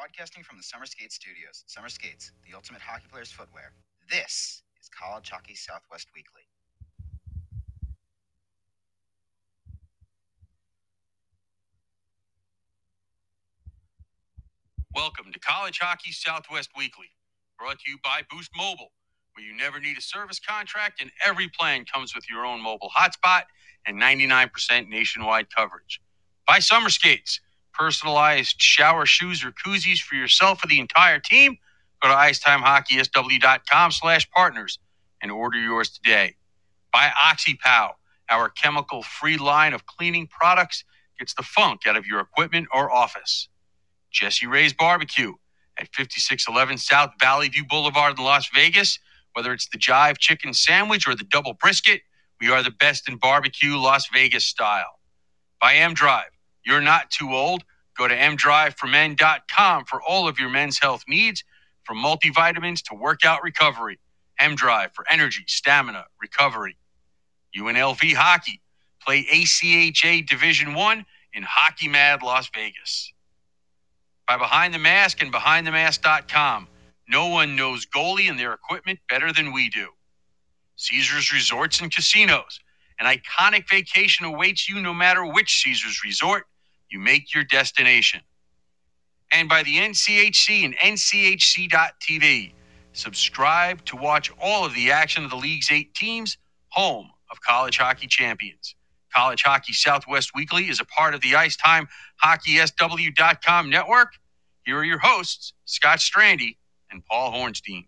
Broadcasting from the Summer Skates Studios. Summer Skates, the ultimate hockey player's footwear. This is College Hockey Southwest Weekly. Welcome to College Hockey Southwest Weekly, brought to you by Boost Mobile, where you never need a service contract and every plan comes with your own mobile hotspot and 99% nationwide coverage. By Summer Skates, personalized shower shoes or koozies for yourself or the entire team. Go to icetimehockeysw.com slash partners and order yours today. By OxyPow, our chemical-free line of cleaning products gets the funk out of your equipment or office. Jesse Ray's Barbecue at 5611 South Valley View Boulevard in Las Vegas. Whether it's the Jive Chicken Sandwich or the Double Brisket, we are the best in barbecue Las Vegas style. By M Drive, you're not too old. Go to mdriveformen.com for all of your men's health needs, from multivitamins to workout recovery. M Drive for energy, stamina, recovery. UNLV Hockey. Play ACHA Division 1 in Hockey Mad Las Vegas by Behind the Mask and BehindTheMask.com. No one knows goalie and their equipment better than we do. Caesars Resorts and Casinos. An iconic vacation awaits you no matter which Caesars resort you make your destination. And by the NCHC and NCHC.TV. Subscribe to watch all of the action of the league's eight teams, home of college hockey champions. College Hockey Southwest Weekly is a part of the Icetime HockeySW.com network. Here are your hosts, Scott Strandy and Paul Hornstein.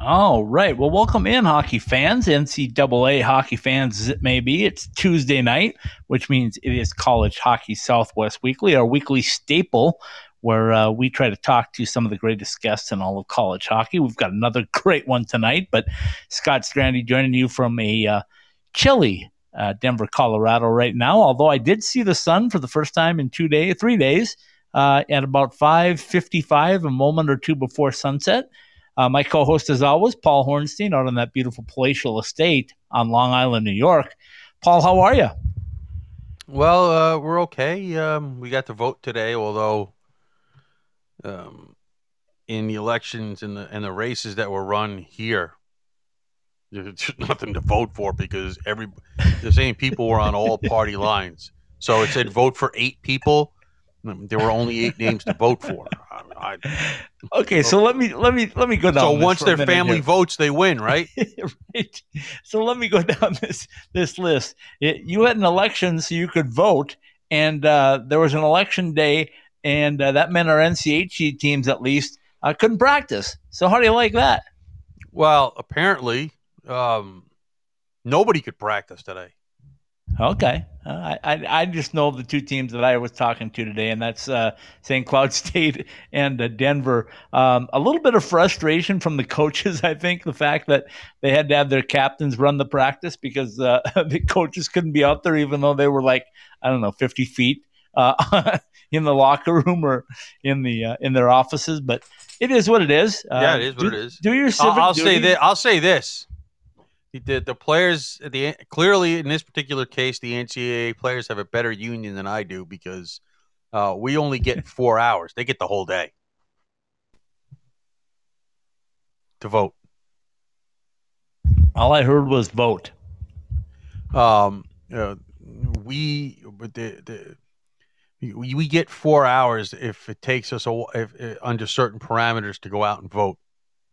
All right. Well, welcome in, hockey fans, NCAA hockey fans as it may be. It's Tuesday night, which means it is College Hockey Southwest Weekly, our weekly staple where uh, we try to talk to some of the greatest guests in all of college hockey. We've got another great one tonight, but Scott Strandy joining you from a uh, chilly uh, Denver, Colorado right now. Although I did see the sun for the first time in two days, three days, uh, at about 5.55, a moment or two before sunset. Uh, my co-host, as always, Paul Hornstein, out on that beautiful palatial estate on Long Island, New York. Paul, how are you? Well, uh, we're okay. Um, we got to vote today, although um, in the elections and the and the races that were run here, there's nothing to vote for because every the same people were on all party lines. So it said vote for eight people. There were only eight names to vote for. I, okay, so let me let me let me go down. So once their family here. votes, they win, right? right? So let me go down this this list. It, you had an election, so you could vote, and uh, there was an election day, and uh, that meant our NCHC teams, at least, uh, couldn't practice. So how do you like that? Well, apparently, um, nobody could practice today. Okay, uh, I I just know the two teams that I was talking to today, and that's uh, St. Cloud State and uh, Denver. Um, a little bit of frustration from the coaches, I think, the fact that they had to have their captains run the practice because uh, the coaches couldn't be out there, even though they were like I don't know, fifty feet uh, in the locker room or in the uh, in their offices. But it is what it is. yeah, it is what do, it is. Do your civic I'll, I'll duty. say. I'll say this the the players the clearly in this particular case the NCAA players have a better union than I do because uh, we only get four hours. They get the whole day to vote. All I heard was vote. Um, uh, we but the, the we, we get four hours if it takes us a, if, if, under certain parameters to go out and vote.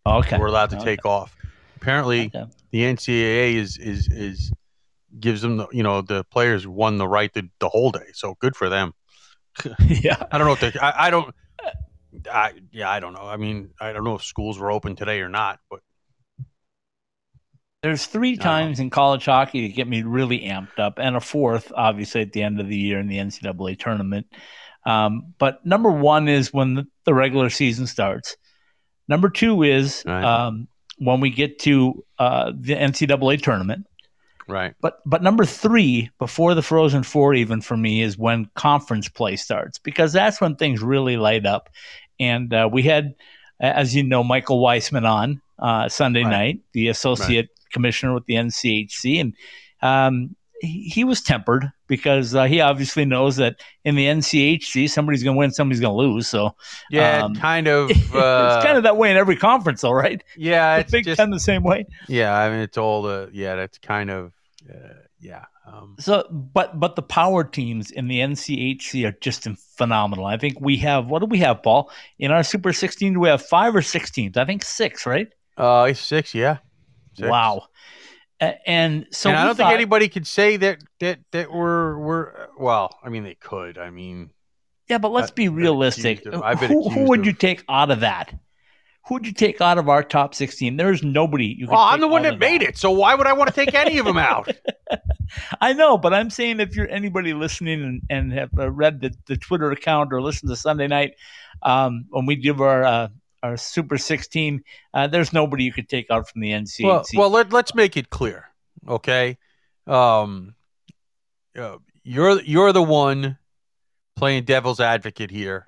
Okay, we're allowed to okay. take off. Apparently, okay. The NCAA is is is gives them the you know the players won the right to the whole day. So good for them. yeah, I don't know if they, I, I don't. I yeah, I don't know. I mean, I don't know if schools were open today or not, but there's three times in college hockey to get me really amped up, and a fourth, obviously, at the end of the year in the NCAA tournament. Um, but number one is when the, the, regular season starts. Number two is right. um, when we get to uh, the NCAA tournament. Right. But but number three, before the Frozen Four, even for me, is when conference play starts because that's when things really light up. And uh, we had, as you know, Michael Weissman on uh, Sunday right. night, the associate right. commissioner with the NCHC, and um, he, was tempered because uh, he obviously knows that in the NCHC somebody's going to win, somebody's going to lose. So Yeah, Um, kind of. Uh, it's kind of that way in every conference, though, right? yeah, The it's Big just Ten the same way. yeah. I mean, it's all the yeah. That's kind of uh, yeah. Um, So, but but the power teams in the NCHC are just phenomenal. I think we have what do we have, Paul? In our Super 16, do we have five or six teams? I think six, right? uh, six. Yeah. Six. Wow. And so and I don't think anybody could say that that that we're we're well. I mean, they could. I mean, Yeah, but let's I've be realistic. of- Who, who would of- you take out of that? Who would you take out of our top 16? There's nobody you well, I'm the one that made it. So why would I want to take any of them out? I know, but I'm saying if you're anybody listening and, and have uh, read the, the Twitter account or listened to Sunday night um, when we give our uh, our Super 16, uh, there's nobody you could take out from the NCAA. well, well, let, let's make it clear, okay? Um, uh, you're you're the one playing devil's advocate here.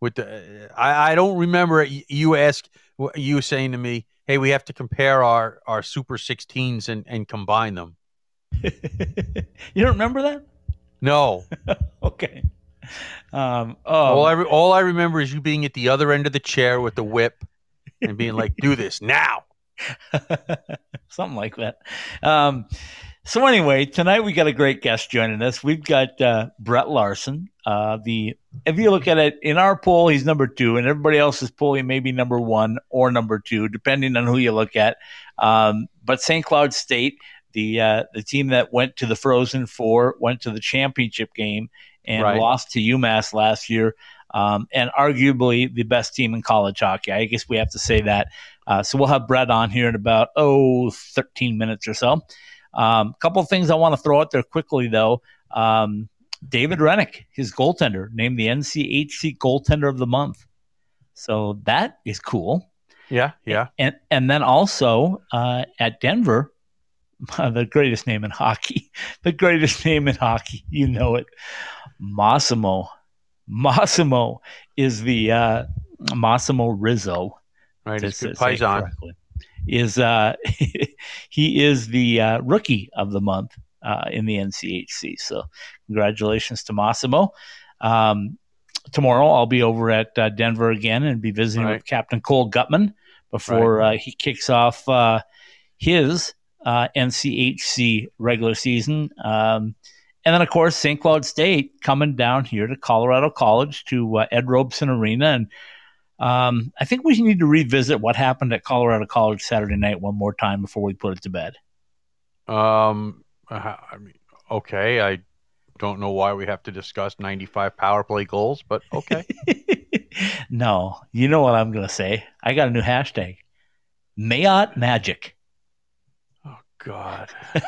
With the, I, I don't remember you ask you saying to me, "Hey, we have to compare our our Super 16s and and combine them." you don't remember that? No, Okay. Um, oh, all I re- all I remember is you being at the other end of the chair with the whip and being like, "Do this now." something like that. Um, so anyway, tonight we got a great guest joining us. We've got uh, Brett Larson. Uh, the if you look at it in our poll, he's number two, and everybody else's poll, he may be number one or number two, depending on who you look at. Um, but St. Cloud State, the uh, the team that went to the Frozen Four, went to the championship game and Right. lost to UMass last year. Um, and arguably the best team in college hockey. I guess we have to say that. Uh, so we'll have Brett on here in about, oh, 13 minutes or so. A um, couple of things I want to throw out there quickly, though. Um, David Hrenak, his goaltender, named the NCHC goaltender of the month. So that is cool. Yeah, yeah. And and then also uh, at Denver, the greatest name in hockey, the greatest name in hockey, you know it, Massimo. Massimo is the uh, Massimo Rizzo. Right, it's good paisan. Is uh, he is the uh, rookie of the month uh, in the NCHC? So congratulations to Massimo. Um, tomorrow I'll be over at uh, Denver again and be visiting Right. with Captain Cole Guttman before uh, he kicks off uh, his uh, NCHC regular season. Um, and then, of course, St. Cloud State coming down here to Colorado College to uh, Ed Robson Arena. And um, I think we need to revisit what happened at Colorado College Saturday night one more time before we put it to bed. Um, uh, I mean, okay, I don't know why we have to discuss 95 power play goals, but okay. no, you know what I'm going to say. I got a new hashtag Mayotte Magic. oh God.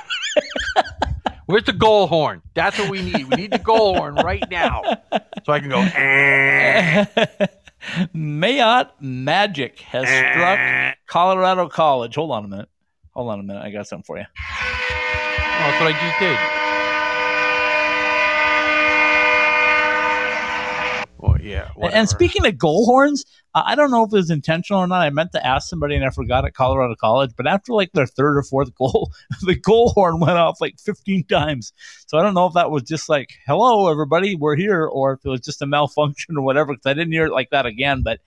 Where's the goal horn? That's what we need. We need the goal horn right now, so I can go. "Eh, Mayotte Magic has struck eh." Colorado College. Hold on a minute. Hold on a minute. I got something for you. Oh, that's what I just did. Yeah. Whatever. And speaking of goal horns, I don't know if it was intentional or not. I meant to ask somebody and I forgot at Colorado College, but after like their third or fourth goal, the goal horn went off like 15 times. So I don't know if that was just like, hello, everybody, we're here, or if it was just a malfunction or whatever, because I didn't hear it like that again. But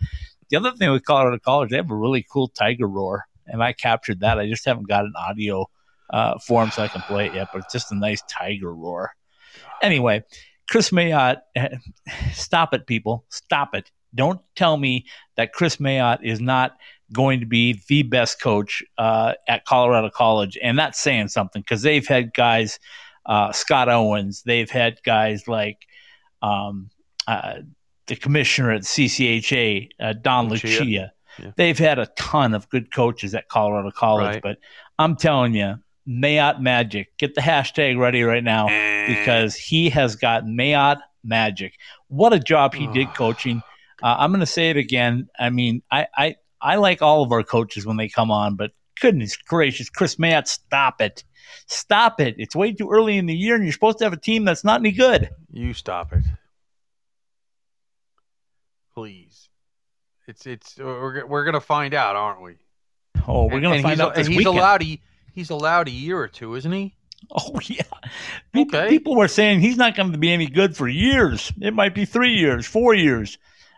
the other thing with Colorado College, they have a really cool tiger roar, and I captured that. I just haven't got an audio uh, form so I can play it yet, but it's just a nice tiger roar. Anyway, Kris Mayotte, stop it, people. Stop it. Don't tell me that Kris Mayotte is not going to be the best coach uh, at Colorado College. And that's saying something because they've had guys, uh, Scott Owens, they've had guys like um, uh, the commissioner at CCHA, uh, Don Lucia. Lucia. Yeah. They've had a ton of good coaches at Colorado College, Right. but I'm telling you, Mayotte Magic, get the hashtag ready right now because he has got Mayotte magic. What a job he did coaching. Uh, I'm going to say it again. I mean, I, I I like all of our coaches when they come on, but goodness gracious, Kris Mayotte, stop it, stop it! It's way too early in the year, and you're supposed to have a team that's not any good. You stop it, please. It's it's we're we're gonna find out, aren't we? Oh, we're going to find out this and he's weekend. allowed he's allowed a year or two, isn't he? Oh yeah. People, Okay. people were saying he's not going to be any good for years. It might be three years, four years.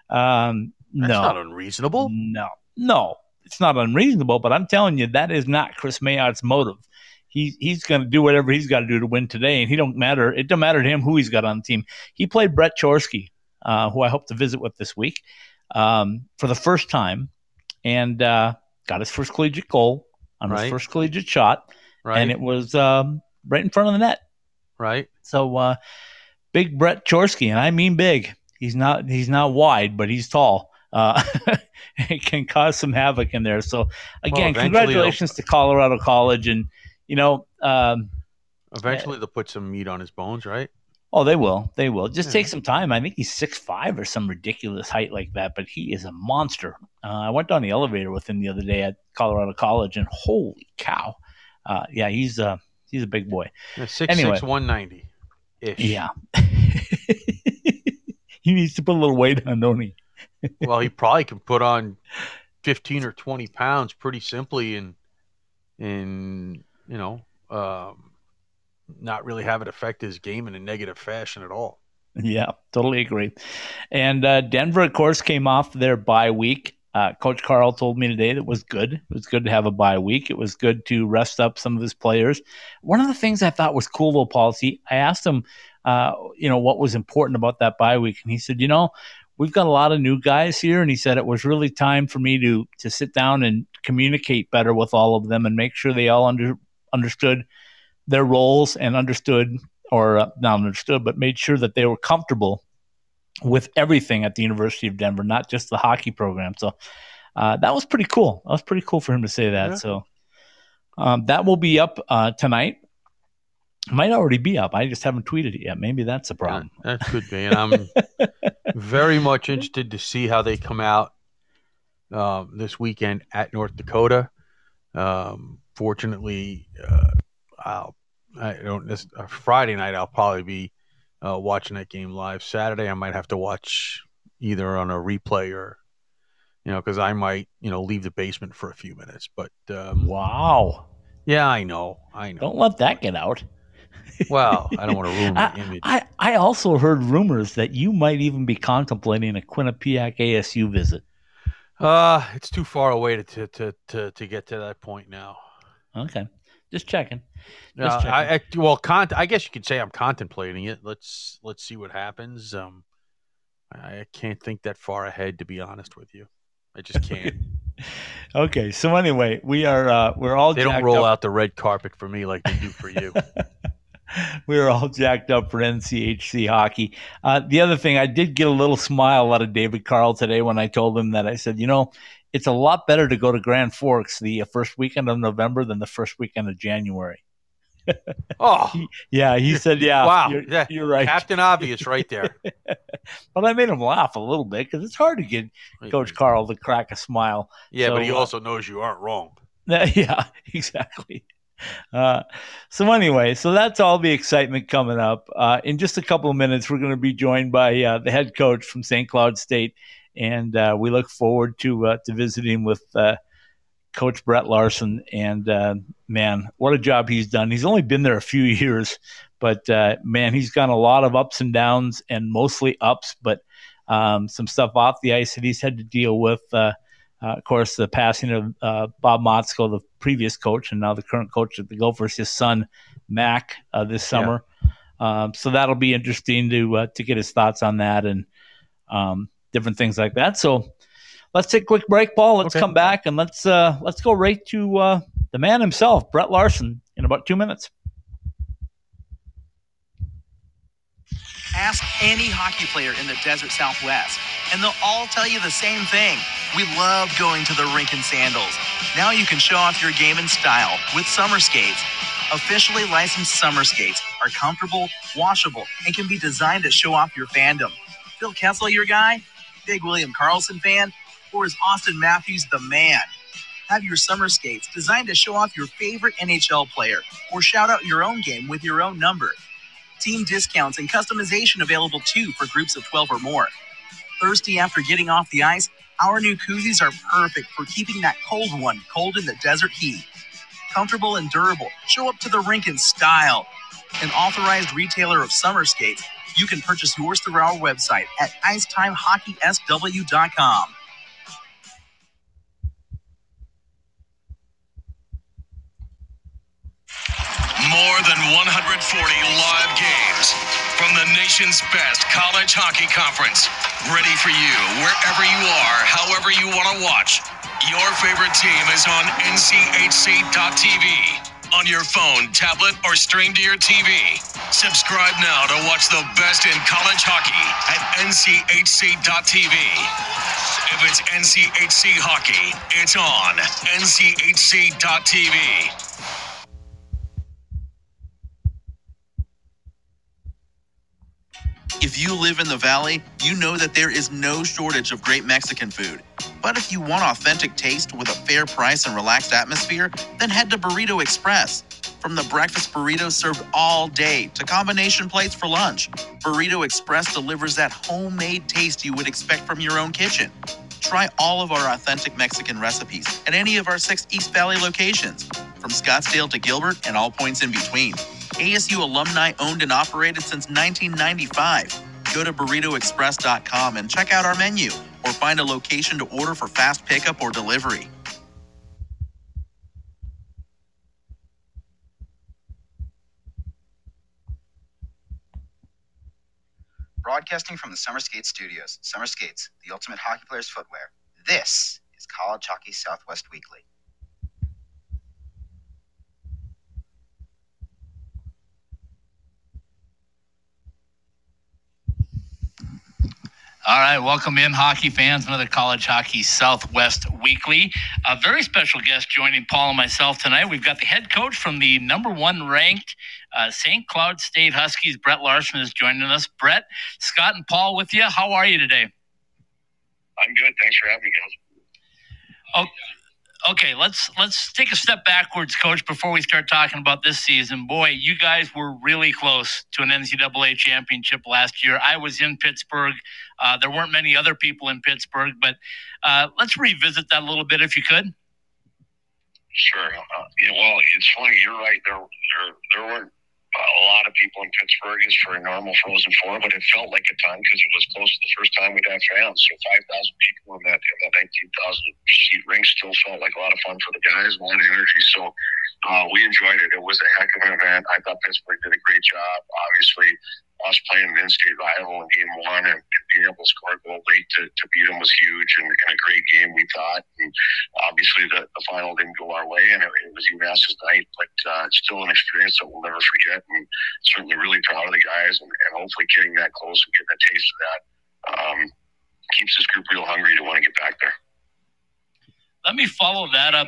Um, That's no, not unreasonable. no, no. It's not unreasonable, but I'm telling you that is not Kris Mayotte's motive. He he's going to do whatever he's got to do to win today, and he don't matter. It don't matter to him who he's got on the team. He played Brett Chorsky, uh, who I hope to visit with this week, um, for the first time, and uh, got his first collegiate goal on his first collegiate shot, Right. and it was um, right in front of the net. right. So uh, big Brett Chorsky, and I mean big. He's not he's not wide, but he's tall. Uh, it can cause some havoc in there. So again, eventually congratulations to Colorado College, and you know, um, Eventually, they'll put some meat on his bones, right? oh, they will, they will. Just Yeah. take some time. I think he's six five or some ridiculous height like that, but he is a monster. Uh, I went down the elevator with him the other day at Colorado College, and holy cow, uh, yeah, he's uh, he's a big boy. Yeah, Six Anyway. six one ninety. Ish. Yeah. he needs to put a little weight on, don't he? well, he probably can put on fifteen or twenty pounds pretty simply, and and you know, um, not really have it affect his game in a negative fashion at all. Yeah, totally agree. And uh, Denver, of course, came off their bye week. Uh, Coach Carle told me today that was good. It was good to have a bye week. It was good to rest up some of his players. One of the things I thought was cool, though, policy. I asked him, uh, you know, what was important about that bye week, and he said, you know, we've got a lot of new guys here, and he said it was really time for me to to sit down and communicate better with all of them and make sure they all under understood their roles and understood or uh, not understood, but made sure that they were comfortable with everything at the University of Denver, not just the hockey program. So uh, that was pretty cool. That was pretty cool for him to say that. Yeah. So um, that will be up uh, tonight. Might already be up. I just haven't tweeted it yet. Maybe that's a problem. That, that could be, and I'm very much interested to see how they come out um, this weekend at North Dakota. Um, fortunately, uh, I'll I don't this uh, Friday night. I'll probably be uh, watching that game live. Saturday, I might have to watch either on a replay or you know because I might you know leave the basement for a few minutes. But um, Wow. yeah, I know, I know. Don't let that get out. Well, I don't want to ruin my I, image. I, I also heard rumors that you might even be contemplating a Quinnipiac ASU visit. Uh, it's too far away to to to to, to get to that point now. Okay. Just checking. Uh, Just I, I well, con- I guess you could say I'm contemplating it. Let's let's see what happens. Um, I I can't think that far ahead, to be honest with you. I just can't. okay. So anyway, we are uh, we're all they don't roll up. out the red carpet for me like they do for you. we were all jacked up for NCHC hockey. Uh, the other thing, I did get a little smile out of David Carle today when I told him that I said, you know, it's a lot better to go to Grand Forks the uh, first weekend of November than the first weekend of January. Oh, Yeah, he said, yeah, Wow. you're, Yeah. you're right. Captain Obvious, right there. But I made him laugh a little bit because it's hard to get Coach Carle to crack a smile. Yeah, but he So, uh, also knows you aren't wrong. yeah, exactly. Uh, so anyway, so that's all the excitement coming up. Uh, in just a couple of minutes, we're going to be joined by uh, the head coach from St. Cloud State, and uh, we look forward to uh, to visiting with uh, Coach Brett Larson. And uh, man, what a job he's done! He's only been there a few years, but uh, man, he's got a lot of ups and downs, and mostly ups, but um, some stuff off the ice that he's had to deal with. Uh, uh, of course, the passing of uh, Bob Motzko, the previous coach, and now the current coach at the Gophers, his son Mac, uh, this summer. Um, so that'll be interesting to uh, to get his thoughts on that and um, different things like that. So let's take a quick break, Paul. Let's Okay. come back and let's uh, let's go right to uh, the man himself, Brett Larson, in about two minutes. Ask any hockey player in the desert Southwest, and they'll all tell you the same thing. We love going to the rink in sandals. Now you can show off your game in style with summer skates. Officially licensed summer skates are comfortable, washable, and can be designed to show off your fandom. Phil Kessel, your guy? Big William Karlsson fan? Or is Auston Matthews the man? Have your summer skates designed to show off your favorite NHL player or shout out your own game with your own number team discounts and customization available too for groups of 12 or more. Thirsty after getting off the ice? Our new koozies are perfect for keeping that cold one cold in the desert heat. comfortable and durable. Show up to the rink in style. An authorized retailer of summer skates, you can purchase yours through our website at icetimehockeysw.com. More than 140 live games from the nation's best college hockey conference. Ready for you wherever you are, however you want to watch. Your favorite team is on NCHC.tv, on your phone, tablet, or stream to your TV. Subscribe now to watch the best in college hockey at NCHC.tv. If it's NCHC hockey, it's on NCHC.tv. If you live in the valley, you know that there is no shortage of great Mexican food. But if you want authentic taste with a fair price and relaxed atmosphere, then head to Burrito Express. From the breakfast burritos served all day to combination plates for lunch, Burrito Express delivers that homemade taste you would expect from your own kitchen. Try all of our authentic Mexican recipes at any of our six East Valley locations, from Scottsdale to Gilbert and all points in between. ASU alumni owned and operated since 1995. Go to burritoexpress.com and check out our menu or find a location to order for fast pickup or delivery. Broadcasting from the Summer Skates Studios, Summer Skates, the ultimate hockey player's footwear. This is College Hockey Southwest Weekly. All right, welcome in, hockey fans. Another College Hockey Southwest Weekly. A very special guest joining Paul and myself tonight. We've got the head coach from the number one ranked uh, St. Cloud State Huskies, Brett Larson, is joining us. Brett, Scott, and Paul with you. How are you today? I'm good. Thanks for having me, guys. Oh, okay, let's let's take a step backwards, Coach, before we start talking about this season. Boy, you guys were really close to an NCAA championship last year. I was in Pittsburgh. Uh, there weren't many other people in Pittsburgh, but uh, let's revisit that a little bit, if you could. Sure. Uh, yeah, well, it's funny. You're right. There, there, there weren't lot of people in Pittsburgh is for a normal Frozen Four, but it felt like a ton because it was close to the first time we'd have fans. So 5,000 people in that, in that 19,000 seat rink still felt like a lot of fun for the guys, a lot of energy. So uh, we enjoyed it. It was a heck of an event. I thought Pittsburgh did a great job. Obviously, us playing an in-state rival in game one and, and being able to score a goal late to, to beat them was huge and, and a great game, we thought. And obviously, the, the final didn't go our way, and it, it was UMass's night, but uh, it's still an experience that we'll never forget. And certainly really proud of the guys, and, and hopefully getting that close and getting a taste of that um, keeps this group real hungry to want to get back there. Let me follow that up.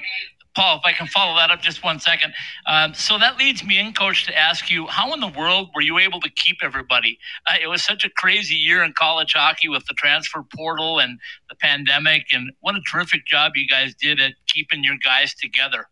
Paul, if I can follow that up just one second. Um, so that leads me in, coach, to ask you how in the world were you able to keep everybody? Uh, it was such a crazy year in college hockey with the transfer portal and the pandemic, and what a terrific job you guys did at keeping your guys together.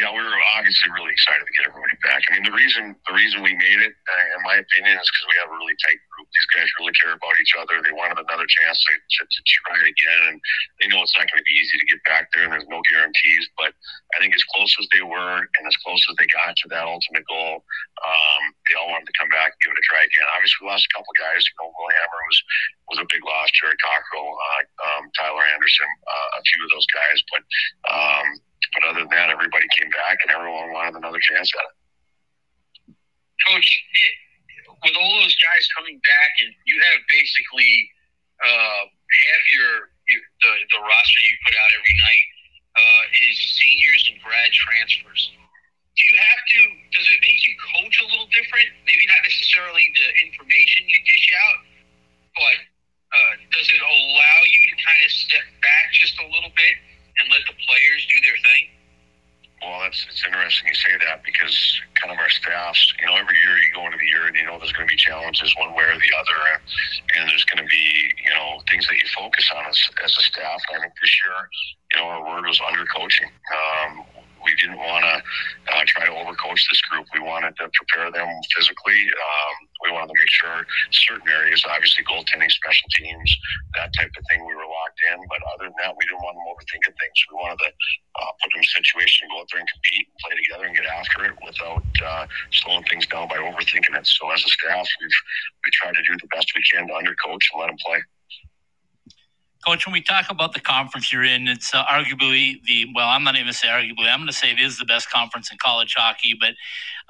Yeah, we were obviously really excited to get everybody back. I mean, the reason the reason we made it, uh, in my opinion, is because we have a really tight group. These guys really care about each other. They wanted another chance to, to, to try it again, and they know it's not going to be easy to get back there, and there's no guarantees. But I think as close as they were, and as close as they got to that ultimate goal, um, they all wanted to come back and give it a try again. Obviously, we lost a couple guys. You know, Hammer was was a big loss. Jared Cockrell, uh, um, Tyler Anderson, uh, a few of those guys, but. Um, but other than that, everybody came back and everyone wanted another chance at it. Coach, it, with all those guys coming back, and you have basically uh, half your, your the, the roster you put out every night uh, is seniors and grad transfers. Do you have to? Does it make you coach a little different? Maybe not necessarily the information you dish out, but uh, does it allow you to kind of step back just a little bit and let the players do their thing? Well, that's it's interesting you say that because kind of our staffs, you know, every year you go into the year and you know there's going to be challenges one way or the other, and, there's going to be you know things that you focus on as, as a staff. I think this year, you know, our word was under coaching. Um, we didn't want to uh, try to overcoach this group. We wanted to prepare them physically. Um, we wanted to make sure certain areas, obviously goaltending, special teams, that type of thing, we were But other than that. We didn't want them overthinking things. We wanted to uh, put them in a situation go out there and compete play together and get after it without uh, slowing things down by overthinking it. So as a staff, we've we tried to do the best we can to undercoach and let them play. Coach, when we talk about the conference you're in, it's uh, arguably the well. I'm not even going to say arguably. I'm going to say it is the best conference in college hockey. But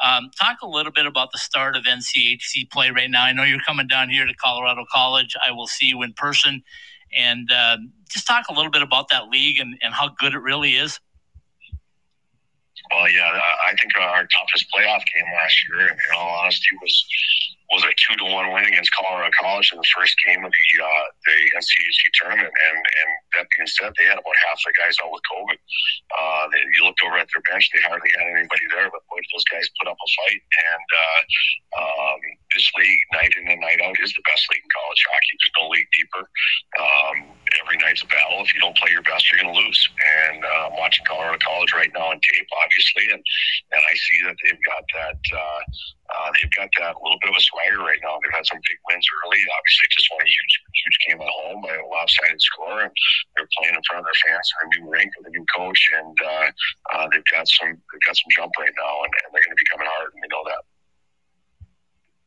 um, talk a little bit about the start of NCHC play right now. I know you're coming down here to Colorado College. I will see you in person, and uh, just talk a little bit about that league and, and how good it really is. Well, yeah, I think our toughest playoff game last year, in all honesty, was was a two to one win against Colorado College in the first game of the uh, the NCHC tournament. And and that being said, they had about half the guys out with COVID. Uh, they, you looked over at their bench; they hardly had anybody there. But boy, those guys put up a fight. And uh, um, this league, night in and night out, is the best league in college hockey. There's no league deeper. Um, every night's a battle. If you don't play your best, you're going to lose. And uh, I'm watching Colorado College right now on tape, obviously, and and I see that they've got that. Uh, uh, they've got that little bit of a swagger right now. They've had some big wins early. Obviously, just won a huge, huge game at home by a lopsided score, and they're playing in front of their fans in a new rink with a new coach, and uh, uh, they've got some they've got some jump right now, and, and they're going to be coming hard, and we know that.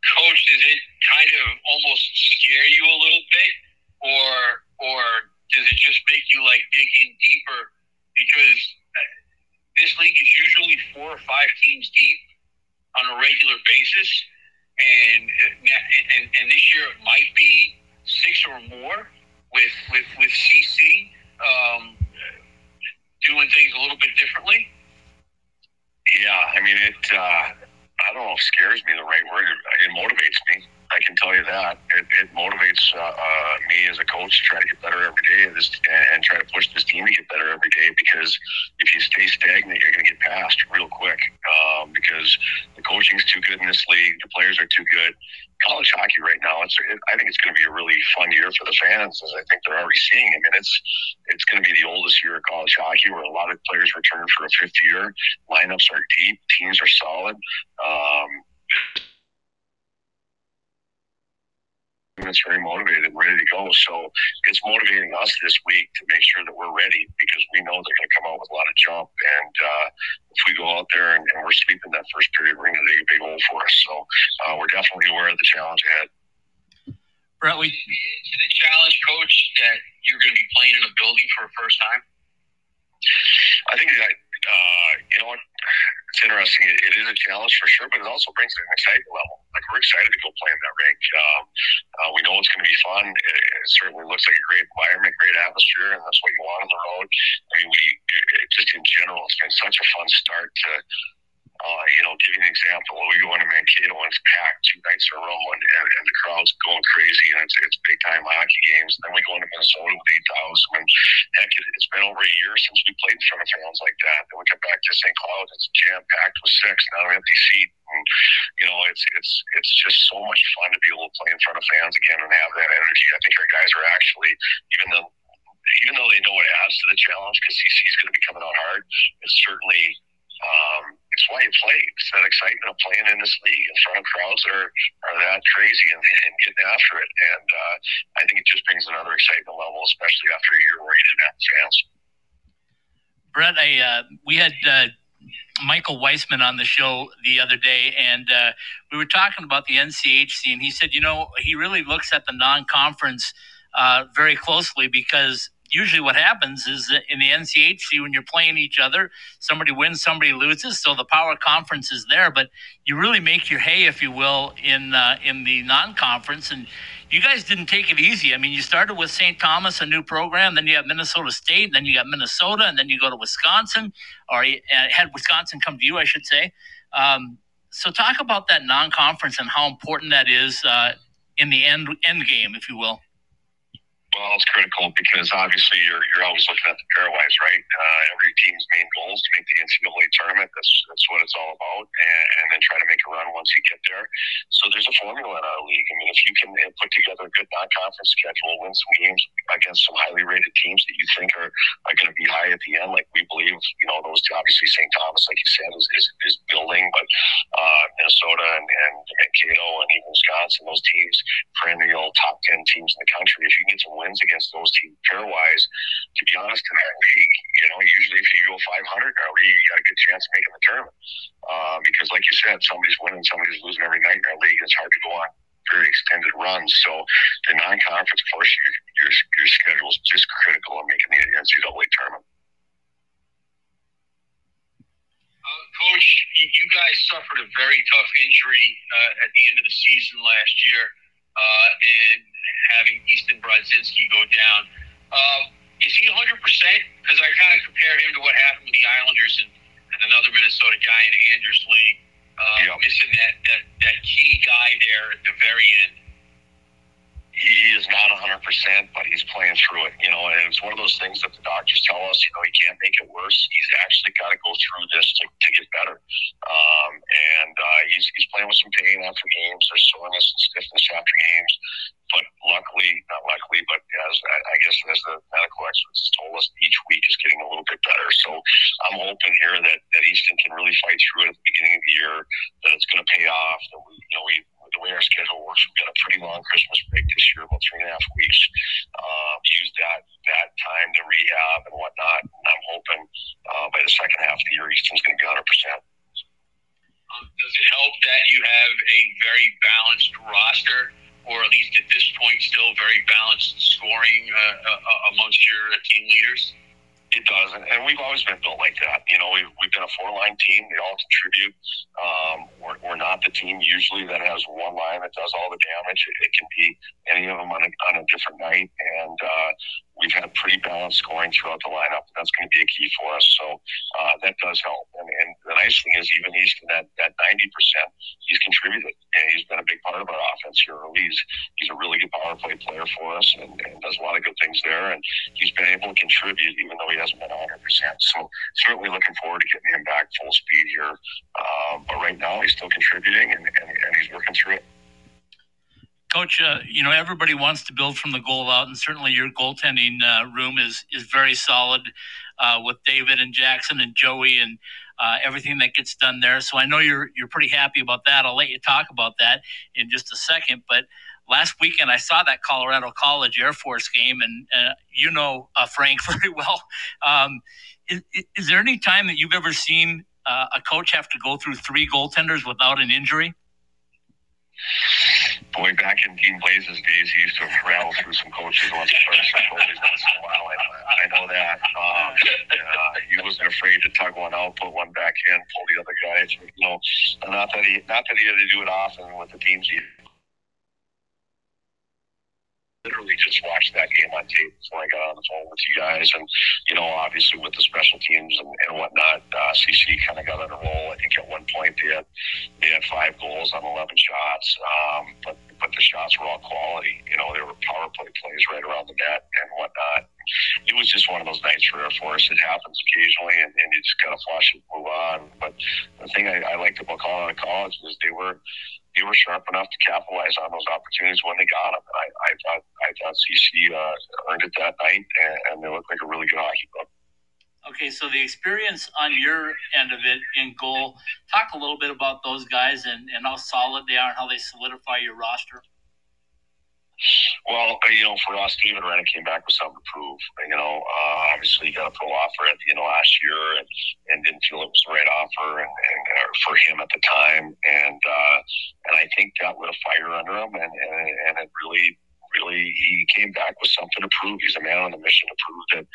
Coach, does it kind of almost scare you a little bit, or or does it just make you like dig in deeper? Because uh, this league is usually four or five teams deep on a regular basis, and and and this year it might be six or more with with with CC um, doing things a little bit differently. Yeah, I mean it. Uh, I don't know if scares me the right word. It motivates me. I can tell you that it, it motivates uh, uh, coach try to get better every day and, and, and try to push this team to get better every day. Because if you stay stagnant, you're going to get passed real quick. Um, because the coaching's too good in this league, the players are too good. College hockey right now, it's it, I think it's going to be a really fun year for the fans, as I think they're already seeing. I mean, it's it's going to be the oldest year of college hockey, where a lot of players return for a fifth year. Lineups are deep, teams are solid. Um, it's very motivated and ready to go. So it's motivating us this week to make sure that we're ready because we know they're going to come out with a lot of jump. And uh, if we go out there and, and we're sleeping that first period, we're going to dig a big hole for us. So uh, we're definitely aware of the challenge ahead. Brett, we Is it a challenge, coach, that you're going to be playing in a building for a first time? I think that uh, you know what it's interesting. It, it is a challenge for sure, but it also brings an excitement level. Like we're excited to go play in that rink. Um, uh, we know it's going to be fun. It, it certainly looks like a great environment, great atmosphere, and that's what you want on the road. I mean, we it, just in general, it's been such a fun start to uh, you know, give you an example. We go into Mankato and it's packed two nights in a row, and, and, and the crowd's going crazy, and it's, it's big time hockey games. Then we go into Minnesota with eight thousand, and heck, it, it's been over a year since we played in front of fans like that. Then we come back to St. Cloud, it's jam packed with six, not an empty seat. And, you know, it's it's it's just so much fun to be able to play in front of fans again and have that energy. I think our guys are actually, even though even though they know it adds to the challenge because CC is going to be coming out hard, it's certainly um, it's why you play. It's that excitement of playing in this league in front of crowds that are, are that crazy and, and getting after it. And uh, I think it just brings another excitement level, especially after a year where you didn't have fans. Brett, I, uh, we had uh, Michael Weissman on the show the other day, and uh, we were talking about the NCHC, and he said, you know, he really looks at the non-conference uh, very closely because usually what happens is that in the NCHC when you're playing each other, somebody wins, somebody loses. So the power conference is there, but you really make your hay, if you will, in uh, in the non-conference. And you guys didn't take it easy. I mean, you started with St. Thomas, a new program, then you have Minnesota State, then you got Minnesota, and then you go to Wisconsin, or uh, had Wisconsin come to you, I should say. Um, so talk about that non-conference and how important that is uh, in the end end game, if you will. Well, it's critical because obviously you're you're always looking at the pairwise, right? Uh, every team's main goal is to make the NCAA tournament. That's that's what it's all about, and, and, then try to make a run once you get there. So there's a formula in our league. I mean, if you can put together a good non-conference schedule, win some games against some highly rated teams that you think are, are going to be high at the end, like we believe, you know, those obviously St. Thomas, like you said, is is, is building, but uh, Minnesota and, and Mankato and even Wisconsin, those teams, perennial top ten teams in the country. If you can get some wins against those teams pair wise. To be honest, in that league, you know, usually if you go 500 in our league, you got a good chance of making the tournament. Uh, because, like you said, somebody's winning, somebody's losing every night in our league. It's hard to go on very extended runs. So the non-conference portion, your your, your schedule is just critical in making the NCAA tournament. Uh, Coach, you guys suffered a very tough injury uh, at the end of the season last year, uh, and having Easton Brodzinski go down. Uh, is he 100%? Because I kind of compare him to what happened with the Islanders and, and another Minnesota guy in Anders Lee, uh, Yep. missing that, that, that key guy there at the very end. He is not 100%, but he's playing through it, you know, and it's one of those things that the doctors tell us, you know, he can't make it worse. He's actually got to go through this to, to get better. Um, and uh, he's, he's playing with some pain after games. There's soreness and stiffness after games. But luckily, not luckily, but as I guess as the medical experts told us, each week is getting a little bit better. So I'm hoping here that, that Easton can really fight through it at the beginning of the year, that it's going to pay off, that we, you know, we, the way our schedule works, we've got a pretty long Christmas break this year, about three and a half weeks. Um, use that that time to rehab and whatnot. And I'm hoping uh, by the second half of the year, Easton's going to be 100. percent Um, does it help that you have a very balanced roster, or at least at this point, still very balanced scoring uh, uh, amongst your uh, team leaders? It does, and, and we've always been built like that. You know, we've, we've been a four-line team. They all contribute. Um, we're, we're not the team usually that has one line that does all the damage. It, it can be any of them on a, on a different night, and uh, we've had pretty balanced scoring throughout the lineup. That's going to be a key for us. So uh, that does help. And, and the nice thing is, even Easton, that that ninety percent, he's contributed, and he's been a big part of our offense here. He's he's a really good power play player for us, and, and does a lot of good things there. And he's been able to contribute, even though he hasn't been hundred percent. So certainly looking forward to getting him back full speed here. Um, but right now, he's still contributing, and, and, and he's working through it. Coach, uh, you know everybody wants to build from the goal out, and certainly your goaltending uh, room is is very solid uh, with David and Jackson and Joey and uh, everything that gets done there. So I know you're you're pretty happy about that. I'll let you talk about that in just a second. But last weekend I saw that Colorado College Air Force game, and uh, you know uh, Frank very well. Um, is, is there any time that you've ever seen a coach have to go through three goaltenders without an injury? Boy, back in Dean Blais's days, he used to rattle through some coaches once twice, some in a while. I, I know that. Um, uh, he wasn't afraid to tug one out, put one back in, pull the other guy. You know, not that he not that he had to do it often with the teams he literally just watched that game on tape before I got on the phone with you guys. And, you know, obviously with the special teams and, and whatnot, uh, CC kind of got on a roll. I think at one point they had, they had five goals on 11 shots. Um, but, but the shots were all quality. You know, there were power play plays right around the net and whatnot. It was just one of those nights for Air Force. It happens occasionally and, and you just got to flush and move on. But the thing I, I liked about Colorado College is they were, they were sharp enough to capitalize on those opportunities when they got them. And I, I thought I thought CC uh, earned it that night, and, and they looked like a really good hockey club. Okay, so the experience on your end of it in goal, talk a little bit about those guys and, and how solid they are and how they solidify your roster. Well, uh, you know, for us, David Hrenak came back with something to prove. You know, uh, obviously he got a pro offer at the end of last year, and, and didn't feel it was the right offer, and, and or for him at the time, and uh, and I think that lit a fire under him, and and, and it really really he came back with something to prove. He's a man on a mission to prove that,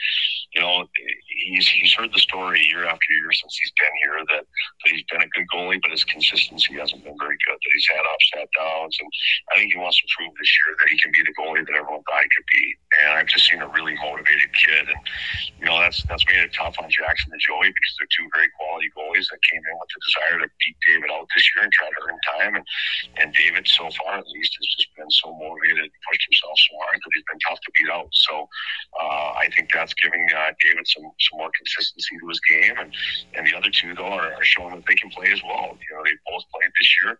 you know, he's he's heard the story year after year since he's been here that, that he's been a good goalie, but his consistency hasn't been very good. That he's had ups and downs, and I think he wants to prove this year that he can be the goalie that everyone thought he could be. And I've just seen a really motivated kid, and you know that's that's made it tough on Jackson and Joey because they're two very quality goalies that came in with the desire to beat David out this year and try to earn time. And and David so far at least has just been so motivated, pushed himself so hard that he's been tough to beat out. So uh, I think that's giving uh, David some some more consistency to his game, and and the other two though are, are showing that they can play as well. You know they both played this year.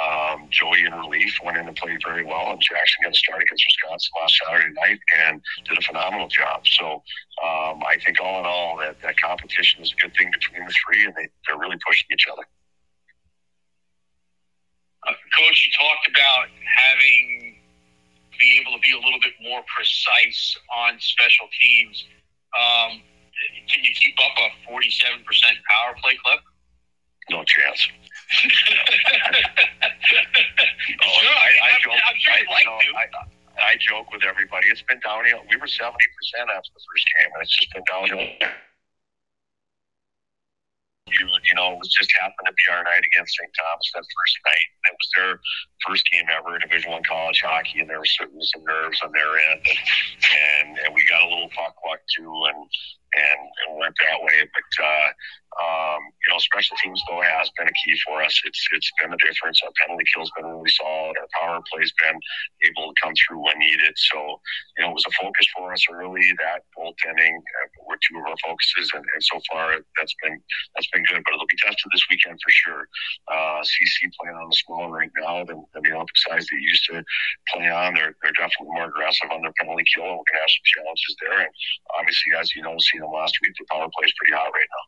Um, Joey in relief went in and played very well, and Jackson got a start against Wisconsin last Saturday night and did a phenomenal job. So um, I think all in all that that competition is a good thing between the three, and they they're really pushing each other. Uh, Coach, you talked about having be able to be a little bit more precise on special teams. Um, can you keep up a 47% power play clip? No chance. sure, Oh, I, I, joke. I'm sure I, like you. I, I joke with everybody. It's been downhill. We were seventy percent after the first game, and it's just been downhill. You, you know, it was just happened to be our night against St. Thomas that first night. It was their first game ever in Division One college hockey, and there was certainly some nerves on their end, and, and and we got a little puck luck too, and and, and went that way. But uh, um, you know, special teams though has been a key for us. It's it's been a difference. Our penalty kill's been really solid. Our power play's been able to come through when needed. So you know, it was a focus for us early. That goaltending were two of our focuses, and, and so far that's been that's been good. But it'll be tested this weekend for sure. Uh, CC playing on the small right now than, than the Olympic size they used to play on. They're they're definitely more aggressive on their penalty kill. We're gonna have some challenges there, and obviously, as you know, seeing them last week, the power play is pretty hot right now.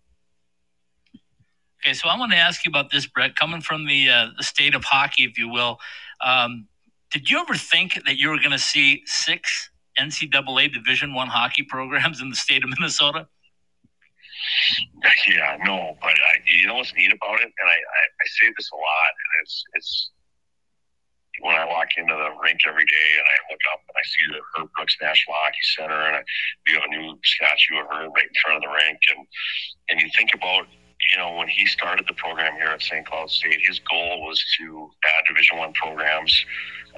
Okay, so I want to ask you about this, Brett. Coming from the uh, the state of hockey, if you will, um, did you ever think that you were going to see six NCAA Division One hockey programs in the state of Minnesota? Yeah, no, but I, you know what's neat about it, and I, I, I say this a lot, and it's it's when I walk into the rink every day and I look up and I see the Herb Brooks National Hockey Center, and I, we have a new statue of Herb right in front of the rink, and and you think about you know when he started the program here at St. Cloud State, his goal was to add Division One programs,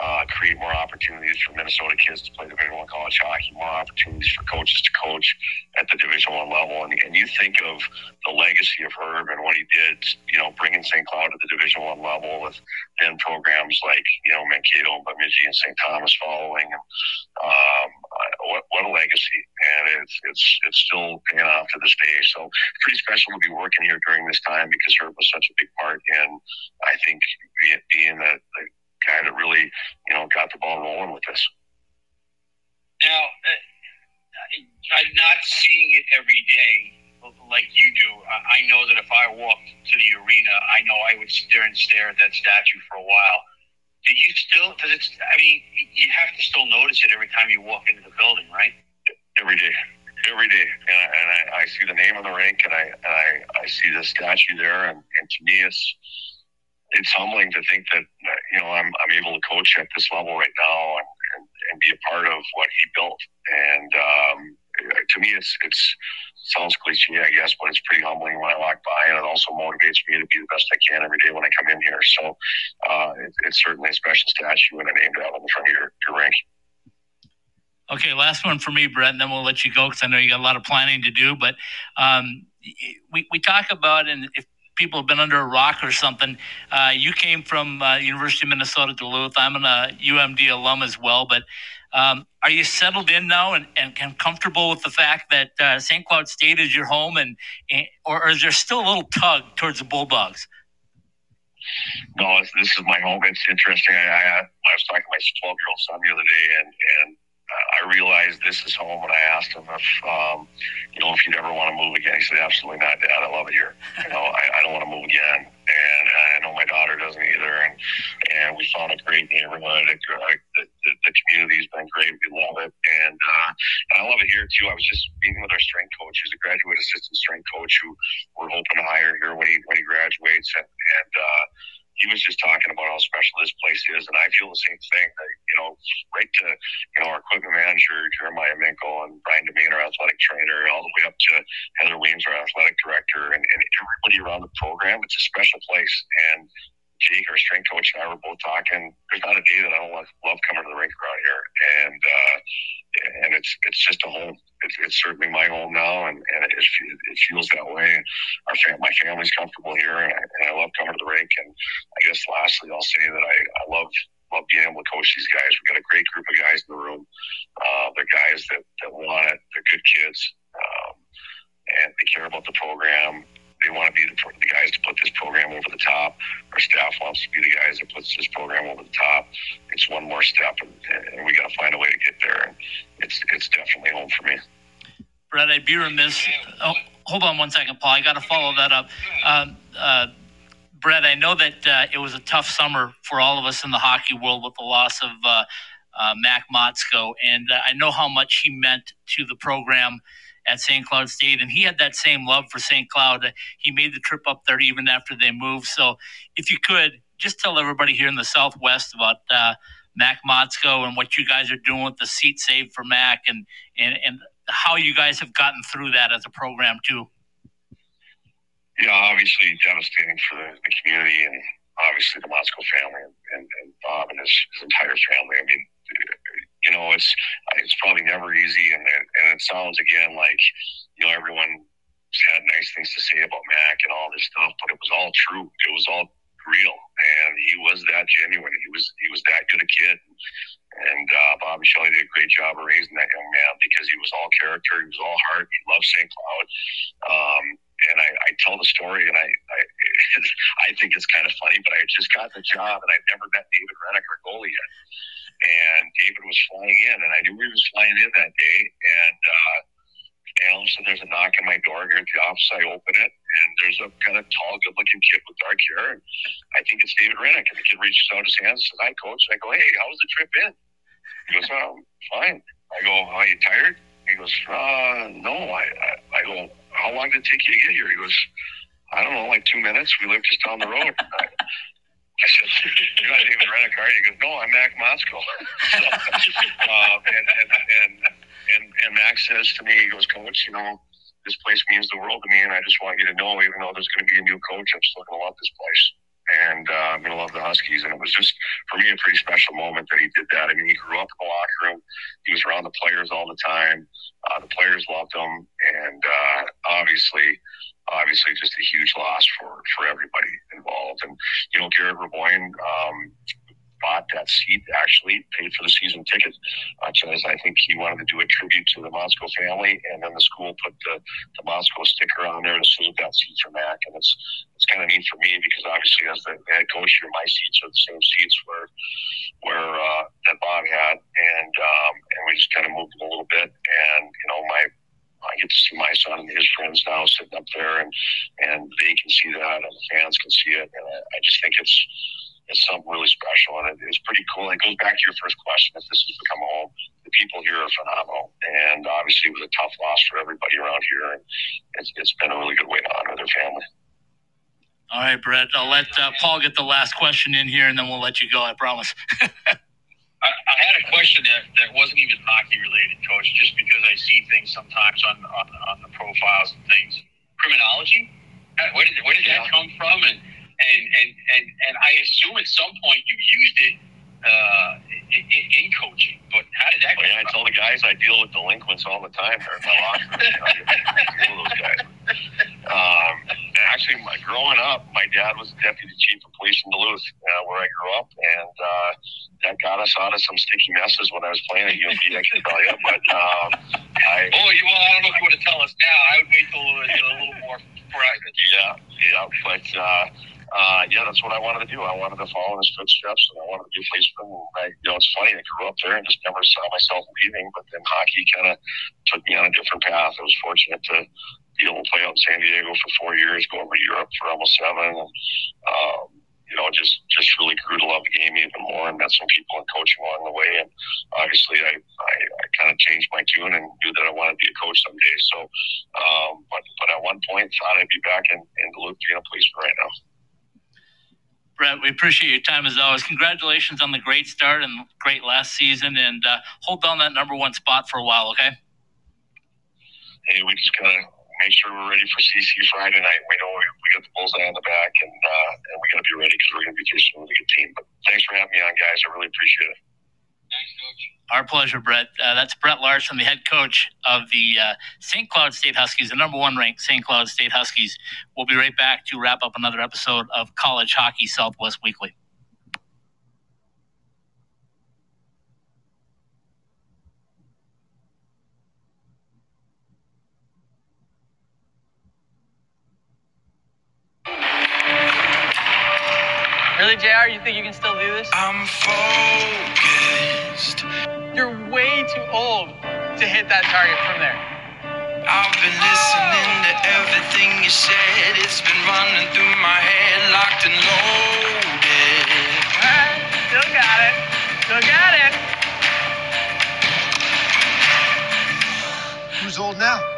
uh, create more opportunities for Minnesota kids to play Division One college hockey, more opportunities for coaches to coach at the Division One level, and, and you think of the legacy of Herb and what he did, you know, bringing St. Cloud to the Division One level with then programs like you know Mankato Bemidji and St. Thomas following, um, what, a legacy, and it's it's it's still paying off to this day. So pretty special to be working here during this time because Herb was such a big part in, I think, being, the, the guy that really you know got the ball rolling with this. Now, uh, I'm not seeing it every day like you do. I know that if I walked to the arena, I know I would stare and stare at that statue for a while. Do you still? Does it? I mean, you have to still notice it every time you walk into the building, right? every day, every day, and, I, and I, I see the name on the rink, and I and I, I see the statue there, and, and to me, it's it's humbling to think that you know I'm I'm able to coach at this level right now and, and, and be a part of what he built, and um, to me, it's it's sounds cliche, I guess, but it's pretty humbling when I walk by, and it also motivates me to be the best I can every day when I come in here. So uh, it, it's certainly a special statue and I name to have on the front of your, your rink. Okay, last one for me, Brett, and then we'll let you go because I know you got a lot of planning to do. But um, we, we talk about, and if people have been under a rock or something, uh, you came from uh, University of Minnesota Duluth. I'm an uh, UMD alum as well. But um, are you settled in now and, and, and comfortable with the fact that uh, St. Cloud State is your home, and, and or, is there still a little tug towards the Bulldogs? No, this, is my home. It's interesting. I, I, I was talking to my 12 year old son the other day, and, and I realized this is home. And I asked him if, um, you know, if he'd ever want to move again. He said, absolutely not, Dad. I love it here. You know, I, I don't want to move again. And I know my daughter doesn't either. And, and we found a great neighborhood. It, uh, the, the, the community's been great. We love it. And, uh, and I love it here, too. I was just meeting with our strength coach, who's a graduate assistant strength coach who we're hoping to hire here when he, when he graduates. And, and, uh, he was just talking about how special this place is, and I feel the same thing. That, you know, right to you know our equipment manager Jeremiah Minko and Brian Demain, our athletic trainer, all the way up to Heather Weems, our athletic director, and, and everybody around the program. It's a special place, and Jake, our strength coach, and I were both talking. There's not a day that I don't love, coming to the rink around here, and uh, and it's it's just a home. It's, it's certainly my home now, and, and it, it feels that way. Our fam- my family's comfortable here, and I, and I love coming to the rink. And I guess lastly, I'll say that I, I love love being able to coach these guys. We've got a great group of guys in the room. Uh, they're guys that, that want it. They're good kids, um, and they care about the program. They want to be the, the guys to put this program over the top. Our staff wants to be the guys that puts this program over the top. It's one more step, and, and we got to find a way to get there. And it's it's definitely home for me. Brett, I'd be remiss. Oh, hold on one second, Paul. I got to follow that up. Um, uh, Brett, I know that uh, it was a tough summer for all of us in the hockey world with the loss of uh, uh, Mac Motzko, and uh, I know how much he meant to the program at St. Cloud State, and he had that same love for St. Cloud. He made the trip up there even after they moved. So, if you could just tell everybody here in the Southwest about uh, Mac Motzko and what you guys are doing with the seat saved for Mac, and and and how you guys have gotten through that as a program too. Yeah, obviously devastating for the, the community and obviously the Motzko family and, and, and Bob and his, his entire family. I mean, you know, it's it's probably never easy, and and it sounds again like you know everyone had nice things to say about Mac and all this stuff, but it was all true. It was all real, and he was that genuine. He was he was that good a kid. And uh, Bob Shelley did a great job of raising that young man because he was all character, he was all heart, he loved St. Cloud. Um, and I, I tell the story, and I, I, I think it's kind of funny, but I just got the job, and I've never met David Hrenak, our goalie yet. And David was flying in, and I knew he was flying in that day. And uh, and all there's a knock on my door here at the office. I open it, and there's a kind of tall, good-looking kid with dark hair, and I think it's David Hrenak. And the kid reaches out his hands and says, "Hi, coach." And I go, "Hey, how was the trip in?" He goes, "Oh, fine." I go, "Are you tired?" He goes, uh, "No." I, I I go, "How long did it take you to get here?" He goes, "I don't know, like two minutes. We live just down the road." I said, "You're not David Hrenak, are you?" He goes, "No, I'm Mac Motzko." so, uh, and, and, and and and Max says to me, he goes, Coach, you know, this place means the world to me, and I just want you to know, even though there's going to be a new coach, I'm still going to love this place, and uh, I'm going to love the Huskies. And it was just for me a pretty special moment that he did that. I mean, he grew up in the locker room, he was around the players all the time. Uh, the players loved him, and uh, obviously. Obviously, just a huge loss for, for everybody involved. And, you know, Garrett Raboin, um, bought that seat, actually paid for the season ticket, uh, because I think he wanted to do a tribute to the Motzko family, and then the school put the, the Motzko sticker on there to salute that seat for Mac, and it's it's kind of neat for me because obviously as the head coach here, my seats are the same seats where where uh, that Bob had, and um, and we just kind of moved them a little bit, and you know my I get to see my son and his friends now sitting up there, and and they can see that, and the fans can see it, and I, I just think it's it's something really special, and it, it's pretty cool. It goes back to your first question: if this has become home, the people here are phenomenal, and obviously it was a tough loss for everybody around here, and it's, it's been a really good way to honor their family. All right, Brett. I'll let uh, Paul get the last question in here, and then we'll let you go. I promise. I, I had a question that, that wasn't even hockey related, Coach, just because I see things sometimes on, on, on the profiles and things. Criminology? Uh, Where did, where did that come from? And, and, and, and, and I assume at some point you used it uh, in, in, in coaching, but how did that Well, yeah, I tell the guys I deal with delinquents all the time. They're in my locker. You know, I deal with those guys. Um, actually, my, growing up, my dad was deputy chief of police in Duluth, uh, where I grew up, and uh, that got us out of some sticky messes when I was playing at UMD. I can tell you, but um, I. Oh, you, well, I don't know if you want to tell us now. I would wait till a little more private. Yeah, yeah, but uh, uh, yeah, that's what I wanted to do. I wanted to follow in his footsteps, and I wanted to be a policeman. And I, you know, it's funny. I grew up there and just never saw myself leaving. But then hockey kind of took me on a different path. I was fortunate to be able to play out in San Diego for four years, go over to Europe for almost seven, and um, you know, just just really grew to love the game even more, and met some people in coaching along the way. And obviously, I I, I kind of changed my tune and knew that I wanted to be a coach someday. So, um, but but at one point, thought I'd be back in in Duluth being a policeman right now. Brett, we appreciate your time as always. Congratulations on the great start and great last season, and uh, hold down that number one spot for a while, okay? hey, we just gotta make sure we're ready for CC Friday night. We know we, we got the bullseye on the back, and uh, and we gotta be ready because we're gonna be facing a really good team. But thanks for having me on, guys. I really appreciate it. Thanks, Coach. Our pleasure, Brett. Uh, that's Brett Larson, the head coach of the uh, St. Cloud State Huskies, the number one ranked St. Cloud State Huskies. We'll be right back to wrap up another episode of College Hockey Southwest Weekly. Really, JR? You think you can still do this? I'm focused. You're way too old to hit that target from there. I've been listening to everything you said. It's been running through my head, locked and loaded. Still got it. Still got it. Who's old now?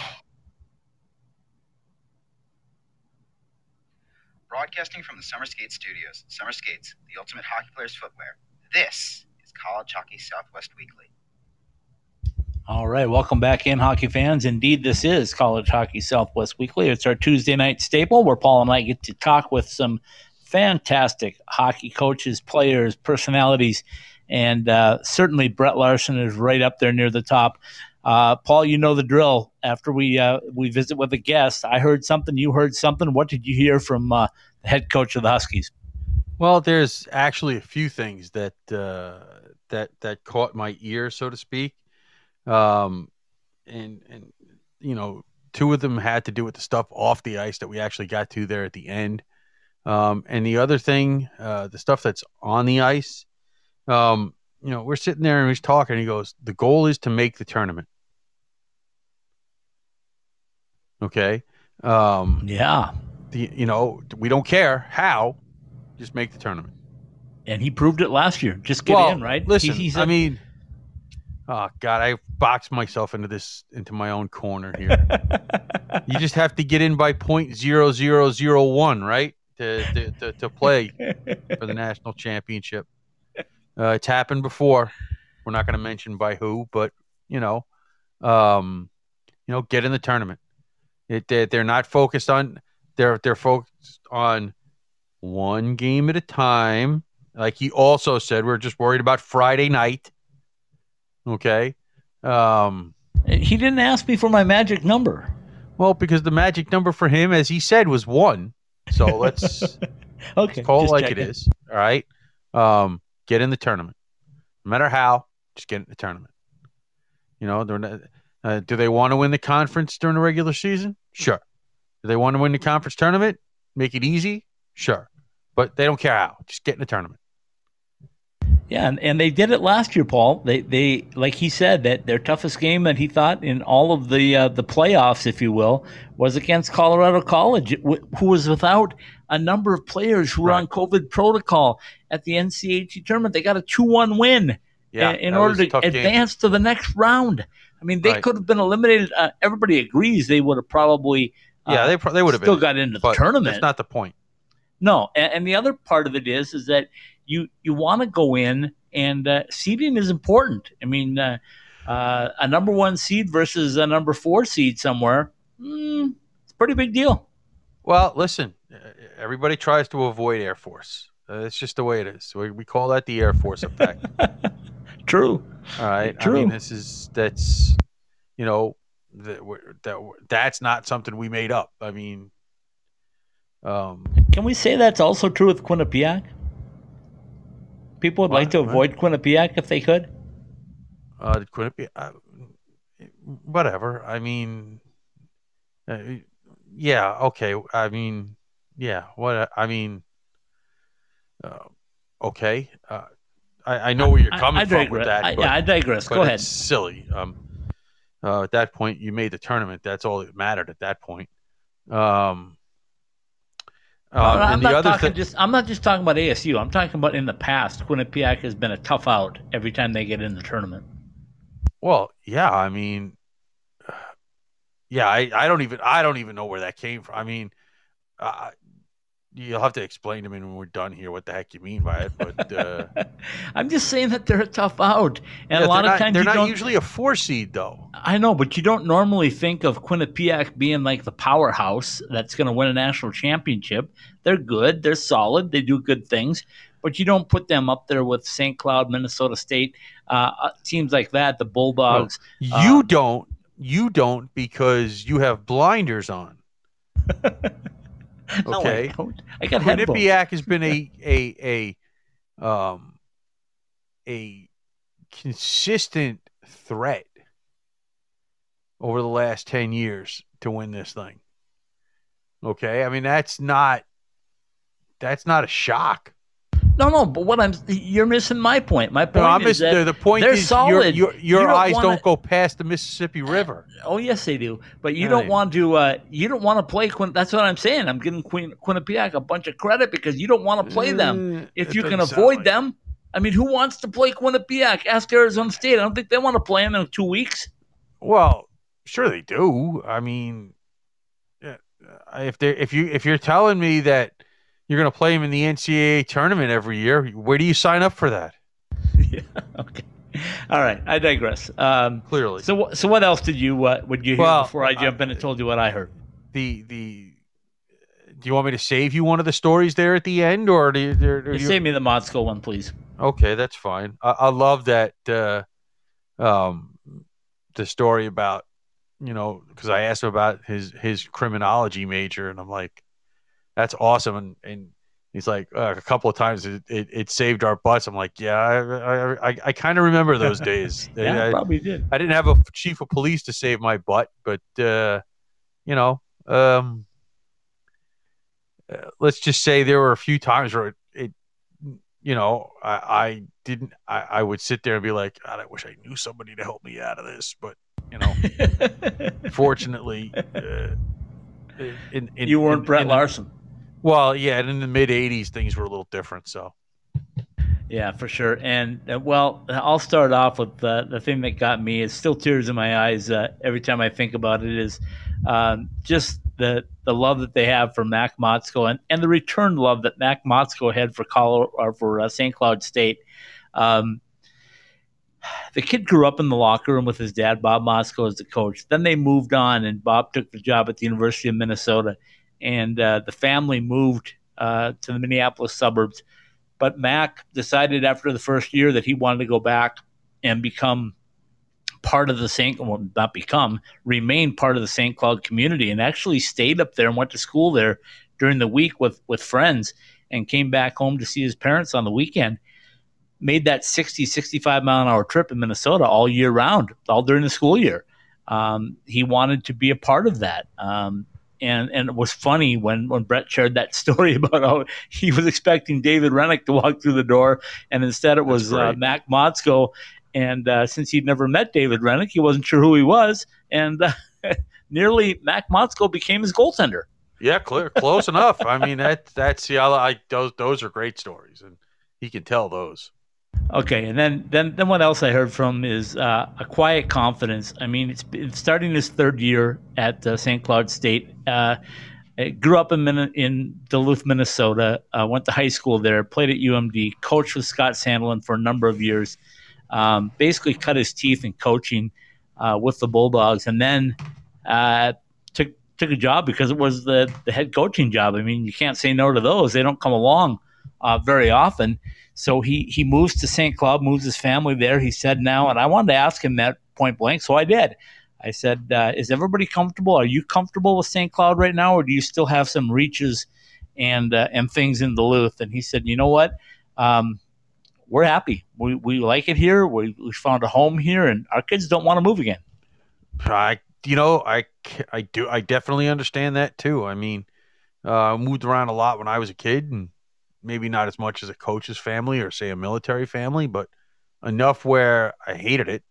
Broadcasting from the Summer Skates Studios, Summer Skates, the ultimate hockey player's footwear. This is College Hockey Southwest Weekly. All right, welcome back in, hockey fans. Indeed, this is College Hockey Southwest Weekly. It's our Tuesday night staple where Paul and I get to talk with some fantastic hockey coaches, players, personalities, and uh, certainly Brett Larson is right up there near the top. Uh, Paul, you know the drill. After we uh, we visit with a guest, I heard something, you heard something. What did you hear from uh, the head coach of the Huskies? Well, there's actually a few things that uh, that that caught my ear, so to speak, um, and and you know, two of them had to do with the stuff off the ice that we actually got to there at the end, um, and the other thing, uh, the stuff that's on the ice. Um, you know, we're sitting there and he's talking. he goes, "The goal is to make the tournament." Okay. Um, yeah. The, you know, we don't care how, just make the tournament. And he proved it last year. Just get Well, in, right? Listen, He- he's I a- mean, oh god, I boxed myself into this into my own corner here. you just have to get in by point zero zero zero one, right? To to, to, to play for the national championship. Uh, it's happened before. We're not going to mention by who, but you know, um, you know, get in the tournament. It, they, they're not focused on they're they're focused on one game at a time. Like he also said, we're just worried about Friday night. Okay. Um, he didn't ask me for my magic number. Well, because the magic number for him, as he said, was one. So let's okay, let's call it like checking. it is. All right. Um, get in the tournament. No matter how, just get in the tournament. You know, they're not, uh, do they want to win the conference during the regular season? Sure. Do they want to win the conference tournament? Make it easy? Sure. But they don't care how. Just get in the tournament. Yeah, and, and they did it last year, Paul. They they like he said that their toughest game that he thought in all of the uh, the playoffs, if you will, was against Colorado College, who was without a number of players who were on COVID protocol at the NCAA tournament. They got a two one win Yeah, in, in order to tough game. advance to the next round. I mean, they Right. could have been eliminated. Uh, everybody agrees they would have probably Yeah, uh, they pro- they would have still been, got into the tournament. That's not the point. No, and, and the other part of it is is that you you want to go in and uh, seeding is important. I mean, uh, uh, a number one seed versus a number four seed somewhere, mm, it's a pretty big deal. Well, listen, everybody tries to avoid Air Force. Uh, it's just the way it is. We, we call that the Air Force effect. True. All right. True. I mean, this is that's you know that we're- that we're- that's not something we made up. I mean, um, Can we say that's also true with Quinnipiac? People would like to What? avoid Quinnipiac if they could. uh, could it be? Uh, whatever. I mean, uh, yeah. Okay. I mean, yeah. What? I mean, uh, okay. Uh, I, I know where you're coming I from digress. with that. I- but- yeah, I digress. Go ahead. Silly. Um, uh, at that point, you made the tournament. That's all that mattered at that point. Um, uh, I'm and not the other talking thing, just. I'm not just talking about ASU. I'm talking about in the past. Quinnipiac has been a tough out every time they get in the tournament. well, yeah. I mean, yeah. I, I don't even I don't even know where that came from. I mean, uh, you'll have to explain to me when we're done here what the heck you mean by it. But uh, I'm just saying that they're a tough out, and yeah, a lot of not, times they're not usually a four seed though. I know, but you don't normally think of Quinnipiac being like the powerhouse that's going to win a national championship. They're good, they're solid, they do good things, but you don't put them up there with St. Cloud, Minnesota State, uh, teams like that, the Bulldogs. Well, you um, don't. You don't because you have blinders on. No, I Okay. I got. Quinnipiac has been a a a um a consistent threat over the last 10 years to win this thing. Okay? I mean that's not that's not a shock. No, no, but what I'm you're missing my point. My point No, is that the, the point they're is your solid. your, You your don't eyes wanna- don't go past the Mississippi River. Oh yes, they do. But you Yeah, don't want to. Uh, you don't want to play. Quin- that's what I'm saying. I'm giving Quin- Quinnipiac a bunch of credit because you don't want to play them. Eh, If it you can avoid like them, I mean, who wants to play Quinnipiac? Ask Arizona State. I don't think they want to play them in two weeks. Well, sure they do. I mean, uh, if they if you if you're telling me that you're going to play them in the NCAA tournament every year, where do you sign up for that? yeah. Okay. All right. I digress. Um, Clearly, so, so what else did you uh, would you hear Well, before I jump in and told you what I heard? the the do you want me to save you one of the stories there at the end, or do you? do You you- save me the Motzko one, please. Okay, that's fine. I, I love that. Uh, um, the story about you know because I asked him about his his criminology major, and I'm like, that's awesome, and and he's like uh, a couple of times it, it, it saved our butts. I'm like, yeah, I I, I, I kind of remember those days. Yeah, I, probably did. I didn't have a chief of police to save my butt, but uh, you know, um, uh, let's just say there were a few times where it, it you know, I, I didn't. I, I would sit there and be like, God, I wish I knew somebody to help me out of this, but you know, fortunately, uh, in, in, you weren't in- Brett Larson. Well, yeah, and in the mid '80s, things were a little different. So, Yeah, for sure. And uh, well, I'll start off with uh, the thing that got me. is still tears in my eyes uh, every time I think about it. Is um, just the the love that they have for Mac Motzko and, and the return love that Mac Motzko had for Colo, or for uh, St. Cloud State. Um, the kid grew up in the locker room with his dad, Bob Motzko, as the coach. Then they moved on, and Bob took the job at the University of Minnesota, and uh, the family moved uh, to the Minneapolis suburbs. But Mac decided after the first year that he wanted to go back and become part of the St. Well, not become, remain part of the St. Cloud community, and actually stayed up there and went to school there during the week with with friends, and came back home to see his parents on the weekend. Made that 60, 65 mile an hour trip in Minnesota all year round, all during the school year. Um, he wanted to be a part of that. Um, and and it was funny when when Brett shared that story about how he was expecting David Hrenak to walk through the door, and instead it was uh. Mac Motzko. And uh, since he'd never met David Hrenak, he wasn't sure who he was, and uh, nearly Mac Motzko became his goaltender. yeah, clear, close enough. I mean, that that's yeah, I those. Those are great stories, and he can tell those. Okay, and then then then what else I heard from is uh, a quiet confidence. I mean, it's, it's starting his third year at uh, St. Cloud State. Uh, grew up in in Duluth, Minnesota. Uh, went to high school there. Played at UMD. Coached with Scott Sandlin for a number of years. Um, basically, cut his teeth in coaching uh, with the Bulldogs, and then uh, took took a job because it was the the head coaching job. I mean, you can't say no to those. They don't come along uh, very often. So he he moves to St. Cloud, moves his family there. He said now, and I wanted to ask him that point blank, so I did. I said, uh, "Is everybody comfortable? Are you comfortable with St. Cloud right now, or do you still have some reaches and uh, and things in Duluth?" And he said, "You know what? Um, we're happy. We we like it here. We we found a home here, and our kids don't want to move again." I, you know, I, I do, I definitely understand that too. I mean, uh, I moved around a lot when I was a kid, and maybe not as much as a coach's family or say a military family, but enough where I hated it.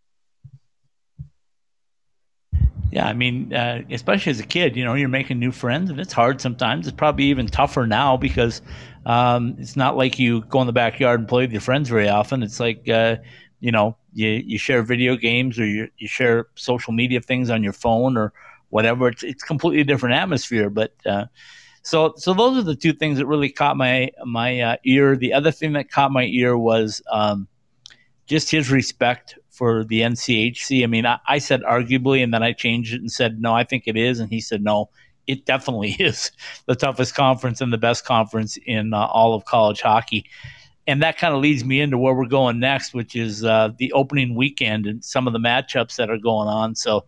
Yeah, I mean, uh, especially as a kid, you know, you're making new friends, and it's hard sometimes. It's probably even tougher now because um, it's not like you go in the backyard and play with your friends very often. It's like, uh, you know, you, you share video games or you, you share social media things on your phone or whatever. It's it's completely different atmosphere. But uh, so so those are the two things that really caught my my uh, ear. The other thing that caught my ear was um, just his respect for the NCHC. I mean, I, I said arguably, and then I changed it and said no, I think it is, and he said no, it definitely is the toughest conference and the best conference in uh, all of college hockey. and that kind of leads me into where we're going next, which is uh, the opening weekend and some of the matchups that are going on. So,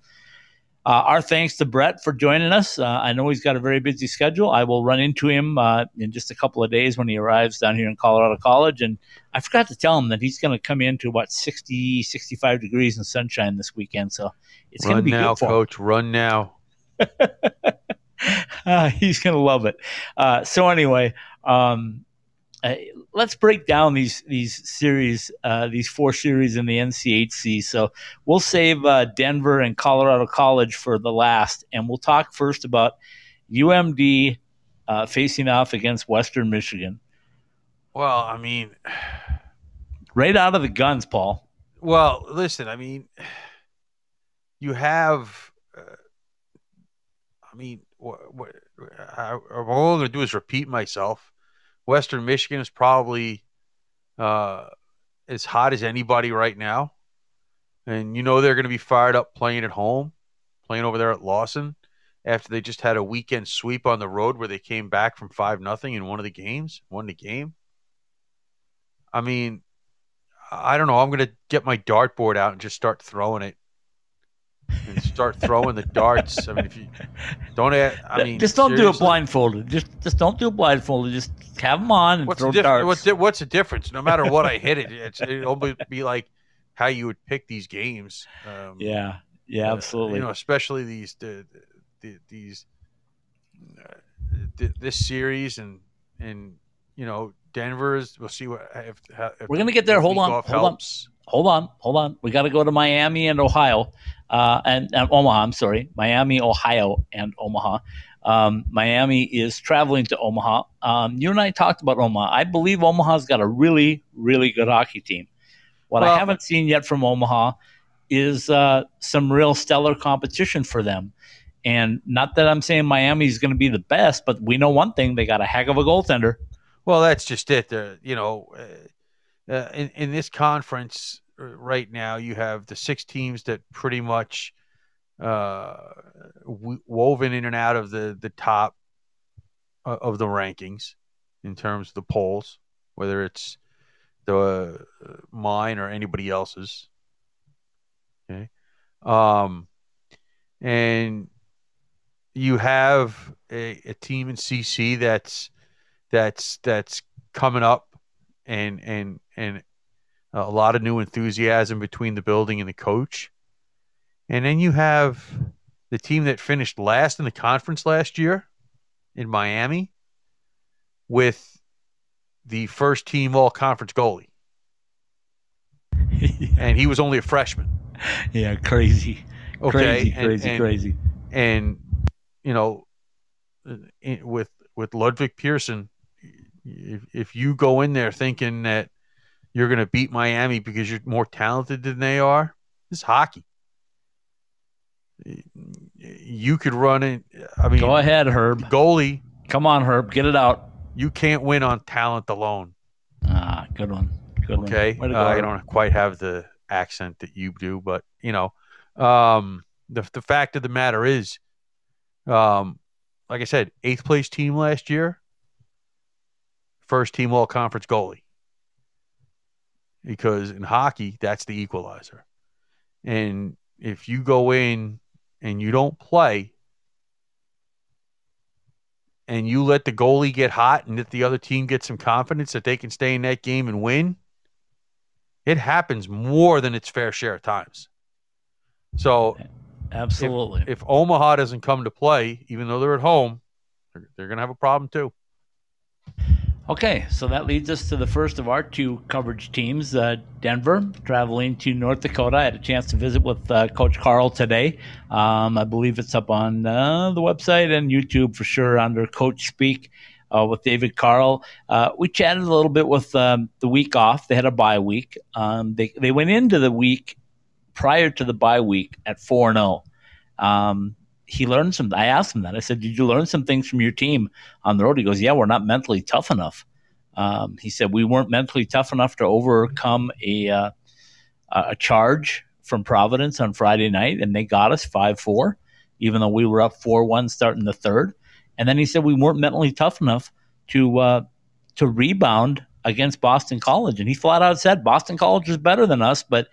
uh, our thanks to Brett for joining us. Uh, I know he's got a very busy schedule. I will run into him uh, in just a couple of days when he arrives down here in Colorado College. And I forgot to tell him that he's going to come into what 60, 65 degrees and sunshine this weekend. So it's going to be now, good for him. coach. Run now. Uh, he's gonna love it. Uh, so anyway, um, uh, let's break down these these series, uh, these four series in the NCHC. So we'll save uh, Denver and Colorado College for the last, and we'll talk first about UMD uh, facing off against Western Michigan. Well, I mean, Right out of the guns, Paul. well, listen. I mean, you have. Uh, I mean, what, what I, all I'm going to do is repeat myself. Western Michigan is probably uh, as hot as anybody right now, and you know they're going to be fired up playing at home, playing over there at Lawson after they just had a weekend sweep on the road where they came back from five nothing in one of the games, won the game. I mean, I don't know. I'm going to get my dartboard out and just start throwing it. And start throwing the darts. I mean, if you don't, add, I mean, just don't do it blindfolded. Just just don't do it blindfolded. Just have them on and What's throw the difference? darts. What's the, what's the difference? No matter what I hit it, it's, it'll be- be like how you would pick these games. Um, yeah, yeah, uh, absolutely. You know, especially these the, the, these uh, th- this series and and you know Denver's. We'll see what if, if We're gonna get there. Hold on, hold on. hold on, hold on. We got to go to Miami and Ohio, and, and Omaha. I'm sorry, Miami, Ohio, and Omaha. Um, Miami is traveling to Omaha. Um, you and I talked about Omaha. I believe Omaha's got a really, really good hockey team. What I haven't seen yet from Omaha is uh, some real stellar competition for them. And not that I'm saying Miami's going to be the best, but we know one thing: they got a heck of a goaltender. Well, that's just it. The you know, uh, uh, in in this conference uh, right now, you have the six teams that pretty much uh, woven in and out of the the top uh, of the rankings in terms of the polls, whether it's the uh, mine or anybody else's. Okay, um, and you have a, a team in CC that's that's that's coming up and and and a lot of new enthusiasm between the building and the coach. And then you have the team that finished last in the conference last year in Miami with the first team all conference goalie. And he was only a freshman. yeah, crazy, Okay. crazy, and- crazy, and- crazy. and you know with with Ludvig Persson if, if you go in there thinking that you're going to beat Miami because you're more talented than they are It's hockey you could run it I mean Go ahead, Herb. goalie Come on, Herb. Get it out. you can't win on talent alone Ah, good one. Good okay one. Go, uh, I don't quite have the accent that you do but you know um the the fact of the matter is um like I said eighth place team last year first team all conference goalie because in hockey that's the equalizer and if you go in and you don't play and you let the goalie get hot and let the other team get some confidence that they can stay in that game and win, it happens more than its fair share of times. So Absolutely. if Omaha doesn't come to play, even though they're at home, they're, they're going to have a problem too. Okay, so that leads us to the first of our two coverage teams, uh, Denver, traveling to North Dakota. I had a chance to visit with uh, Coach Carle today. Um, I believe it's up on uh, the website and YouTube for sure under Coach Speak uh, with David Carle. Uh, we chatted a little bit with um, the week off. They had a bye week. Um, they, they went into the week prior to the bye week at 4 0. He learned some. I asked him that. I said, "Did you learn some things from your team on the road?" He goes, "Yeah, we're not mentally tough enough." Um, he said we weren't mentally tough enough to overcome a uh, a charge from Providence on Friday night, and they got us five four, even though we were up four one starting the third. And then he said we weren't mentally tough enough to uh, to rebound against Boston College, and he flat out said Boston College is better than us, but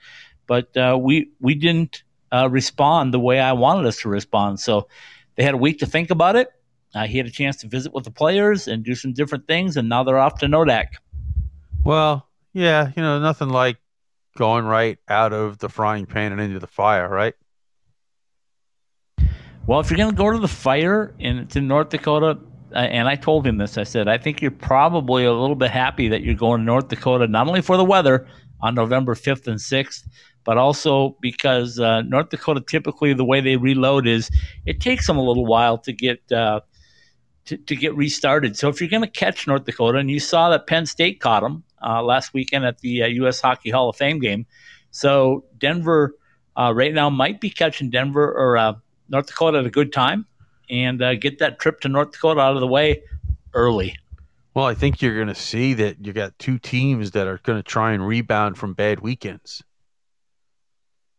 but uh, we we didn't uh, respond the way I wanted us to respond. So they had a week to think about it. Uh, he had a chance to visit with the players and do some different things, and now they're off to Nodak. Well, yeah, you know, nothing like going right out of the frying pan and into the fire, right? Well, if you're going to go to the fire and it's in North Dakota, uh, and I told him this, I said, I think you're probably a little bit happy that you're going to North Dakota, not only for the weather on November 5th and 6th, but also because uh, North Dakota typically the way they reload is it takes them a little while to get uh, to, to get restarted. So if you're going to catch North Dakota, and you saw that Penn State caught them uh, last weekend at the U.S. Uh, Hockey Hall of Fame game, so Denver uh, right now might be catching Denver or uh, North Dakota at a good time and get that trip to North Dakota out of the way early. Well, I think you're going to see that you got two teams that are going to try and rebound from bad weekends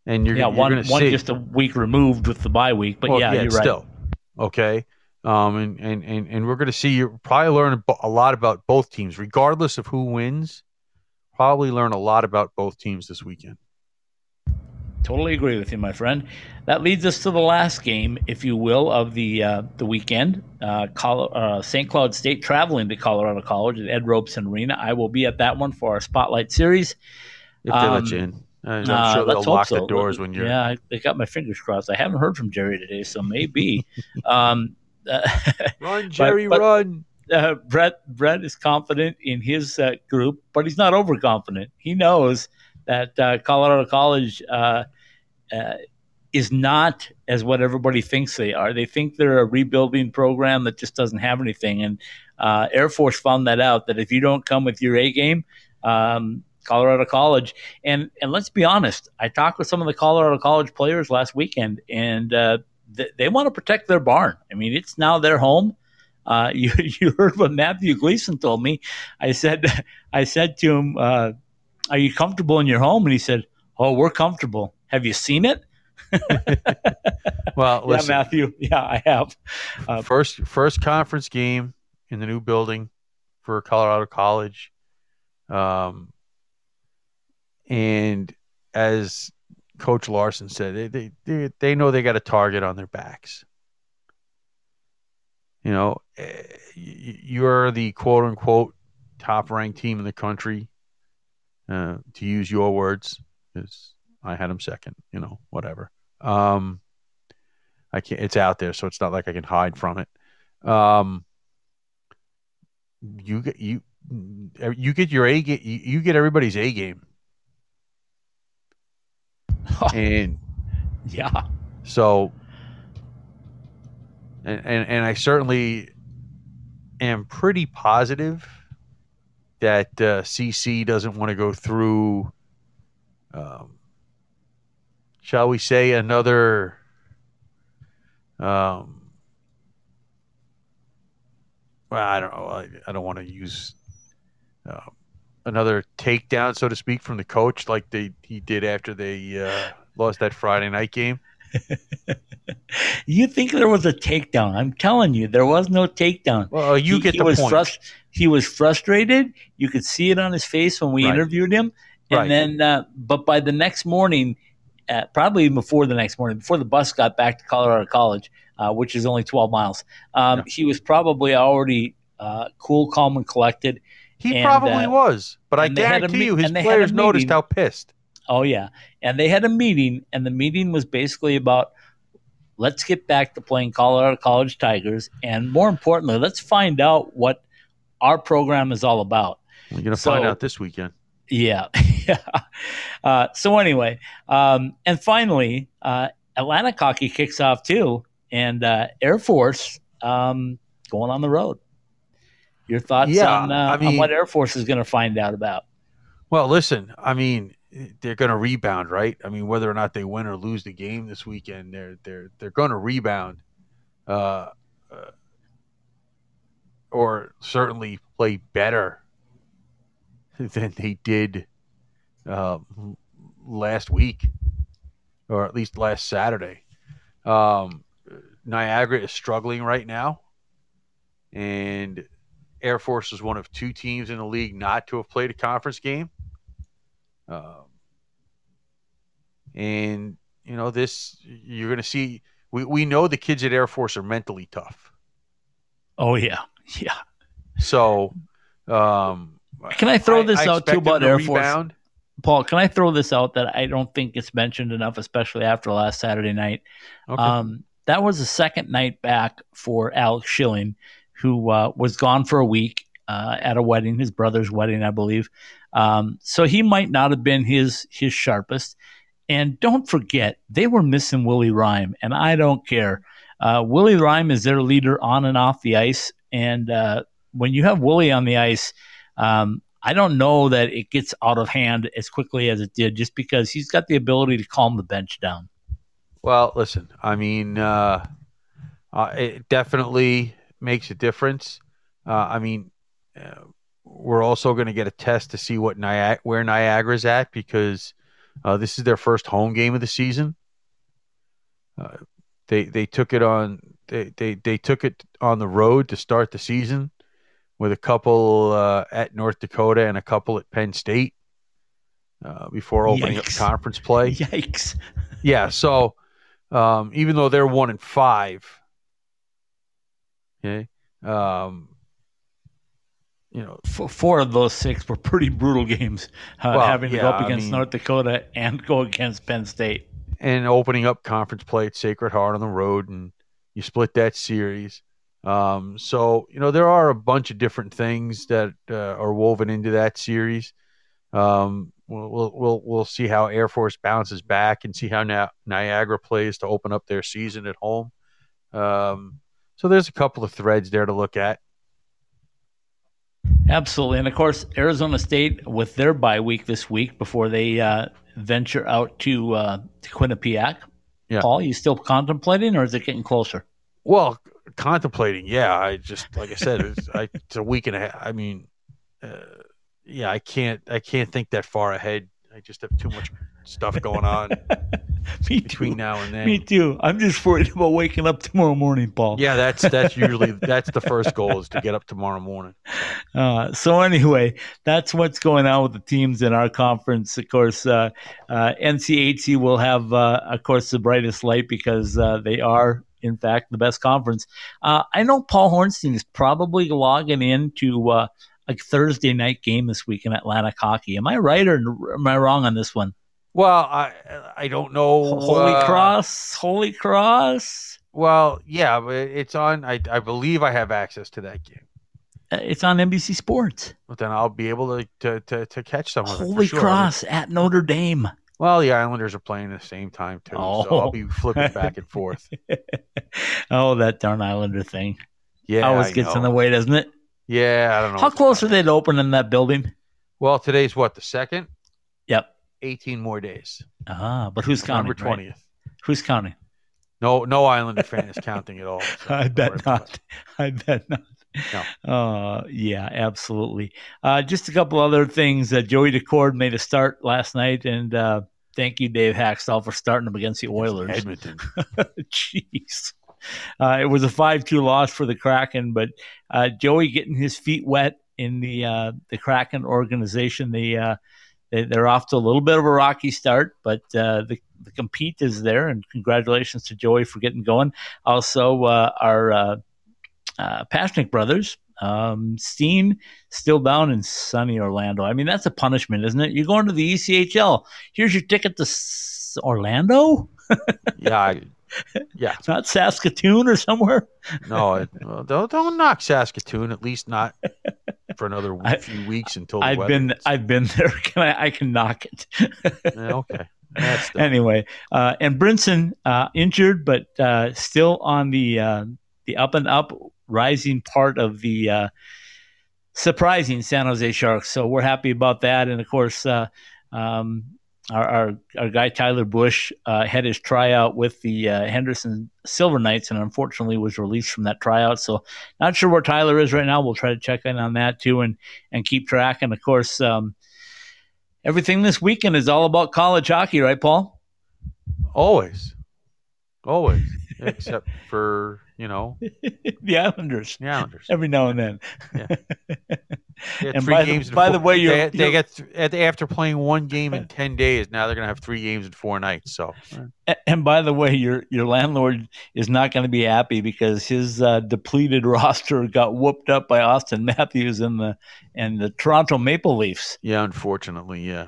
and you're yeah you're one one just a week removed with the bye week, but well, yeah, you're right. still okay. Um, and, and, and, and we're going to see you probably learn a lot about both teams, regardless of who wins. Probably learn a lot about both teams this weekend. Totally agree with you, my friend. That leads us to the last game, if you will, of the uh, the weekend. Uh, Col- uh, St. Cloud State traveling to Colorado College at Ed Robson Arena. I will be at that one for our Spotlight Series. If they let you Um, in, I'm uh, sure they'll lock so. the doors when you're. Yeah, I, got my fingers crossed. I haven't heard from Jerry today, so maybe. um, uh, Run, Jerry, but- run! uh, Brett Brett is confident in his uh, group, but he's not overconfident. He knows that uh, Colorado College uh, uh, is not as what everybody thinks they are. They think they're a rebuilding program that just doesn't have anything. And uh, Air Force found that out that if you don't come with your A game, um, Colorado College, and and let's be honest, I talked with some of the Colorado College players last weekend, and uh, th- they want to protect their barn. I mean, it's now their home. Uh, you you heard what Matthew Gleason told me. I said I said to him, uh, "Are you comfortable in your home?" And he said, "Oh, we're comfortable. Have you seen it?" Well, yeah, Matthew. Yeah, I have. Uh, first first conference game in the new building for Colorado College. Um, and as Coach Larson said, they they they, they know they got a target on their backs. You know, eh, you're the quote unquote top ranked team in the country. Uh, to use your words, is I had them second. You know, whatever. Um, I can't. It's out there, so it's not like I can hide from it. Um, you get you you get your A game. You, you get everybody's A game, and yeah, so and, and and I certainly am pretty positive that uh, CC doesn't want to go through. Um, shall we say another? Um, well, I don't know. I, I don't want to use uh, another takedown, so to speak, from the coach, like they he did after they uh, lost that Friday night game. you think there was a takedown? I'm telling you, there was no takedown. Well, you he, get he the was point. frus- he was frustrated. You could see it on his face when we Right. interviewed him. And Right. then, uh, but by the next morning, uh, probably even before the next morning, before the bus got back to Colorado College, uh, which is only 12 miles, um, he was probably already uh, cool, calm, and collected. He And, probably uh, was, but I guarantee me- you, his and they had a players noticed how pissed. Oh yeah, and they had a meeting, and the meeting was basically about let's get back to playing Colorado College Tigers, and more importantly, let's find out what our program is all about. You're gonna So- find out this weekend. Yeah, yeah. Uh, so anyway, um, and finally, uh, Atlantic hockey kicks off too, and uh, Air Force um, going on the road. Your thoughts Yeah, on, uh, I on mean- what Air Force is going to find out about? Well, listen, I mean, they're going to rebound, right? I mean, whether or not they win or lose the game this weekend, they're they're they're going to rebound, uh, uh, or certainly play better than they did uh, last week, or at least last Saturday. Um, Niagara is struggling right now, and Air Force is one of two teams in the league not to have played a conference game. Um, and you know this, you're going to see. We we know the kids at Air Force are mentally tough. Oh yeah, yeah. So, um, Can I throw this I out too about to Air Force? Paul, can I throw this out that I don't think it's mentioned enough, especially after last Saturday night? Okay. Um, that was the second night back for Alex Schilling, who uh, was gone for a week uh, at a wedding, his brother's wedding, I believe. Um, so he might not have been his his sharpest. And don't forget, they were missing Willie Reim, and I don't care. Uh, Willie Reim is their leader on and off the ice, and uh, when you have Willie on the ice, um, I don't know that it gets out of hand as quickly as it did, just because he's got the ability to calm the bench down. Well, listen, I mean, uh, uh, it definitely makes a difference. Uh, I mean, uh, we're also going to get a test to see what Niag- where Niagara's at because uh, this is their first home game of the season. Uh, they they took it on they, they they took it on the road to start the season with a couple uh, at North Dakota and a couple at Penn State uh, before opening up conference play. Yikes. Yeah, so um, even though they're one and five, okay, um, you know, four of those six were pretty brutal games, uh, Well, having to go yeah, up I against mean- North Dakota and go against Penn State. and opening up conference play at Sacred Heart on the road, and you split that series. Um, so you know there are a bunch of different things that uh, are woven into that series. Um, we'll, we'll we'll we'll see how Air Force bounces back and see how Ni- Niagara plays to open up their season at home. Um, so there's a couple of threads there to look at. Absolutely. And of course, Arizona State with their bye week this week before they uh, venture out to, uh, to Quinnipiac. Yeah. Paul, you still contemplating or is it getting closer? Well, contemplating, yeah. I just like I said, it's, I, it's a week and a half. I mean, uh, yeah, I can't, I can't think that far ahead. I just have too much stuff going on between too. now and then. Me too. I'm just worried about waking up tomorrow morning, Paul. Yeah, that's that's usually that's the first goal is to get up tomorrow morning. Uh, so anyway, that's what's going on with the teams in our conference. Of course, uh, uh, NCHC will have, uh, of course, the brightest light because uh, they are, in fact, the best conference. Uh, I know Paul Hornstein is probably logging into uh, a Thursday night game this week in Atlantic hockey. Am I right or am I wrong on this one? Well, I I don't know. Holy uh, Cross, Holy Cross. Well, yeah, but it's on. I I believe I have access to that game. Uh, It's on NBC Sports. But then I'll be able to to to, to catch some of it. Holy sure. Cross at Notre Dame. Well, the Islanders are playing at the same time too, so Oh. I'll be flipping back and forth. oh, that darn Islander thing. Yeah, always gets in the way, doesn't it? Yeah, I don't know. How close are they to opening that building? Well, today's what the second. Yep. Eighteen more days. Ah, but who's counting? November right? twentieth. Who's counting? No, no Islander fan is counting at all. so I bet not. I bet not. No. Uh, yeah, absolutely. Uh, just a couple other things. Uh, Joey Daccord made a start last night, and uh, thank you, Dave Hakstol, for starting him against the. Oilers. Edmonton. Jeez. Uh, it was a 5 2 loss for the Kraken, but uh, Joey getting his feet wet in the uh, the Kraken organization. The uh, they're off to a little bit of a rocky start, but uh, the, the compete is there, and congratulations to Joey for getting going. Also, uh, our uh, uh, Pasichnuk brothers. Um, Steen still down in sunny Orlando. I mean, that's a punishment, isn't it? You're going to the ECHL. Here's your ticket to S- Orlando, Yeah, I, yeah. not Saskatoon or somewhere. No, it, don't don't knock Saskatoon. At least not for another I- few weeks until the I've been gets- I've been there. Can I, I can knock it. Yeah, okay. Anyway, uh, and Brinson uh, injured, but uh, still on the uh, the up and up rising part of the uh, surprising San Jose Sharks. So we're happy about that, and of course. Uh, um, our, our, our guy Tyler Bush uh, had his tryout with the uh, Henderson Silver Knights, and unfortunately was released from that tryout. So, not sure where Tyler is right now. We'll try to check in on that too, and and keep track. And of course, um, everything this weekend is all about college hockey, right, Paul? always, always, except for you know, the Islanders. the Islanders. Every now and then. Yeah. And three by the- games in by four- the way, you're- they, they you're- get th- after playing one game in ten days. Now they're gonna have three games in four nights. So A- And by the way, your your landlord is not going to be happy because his uh, depleted roster got whooped up by Auston Matthews and the and the Toronto Maple Leafs. yeah, unfortunately, yeah.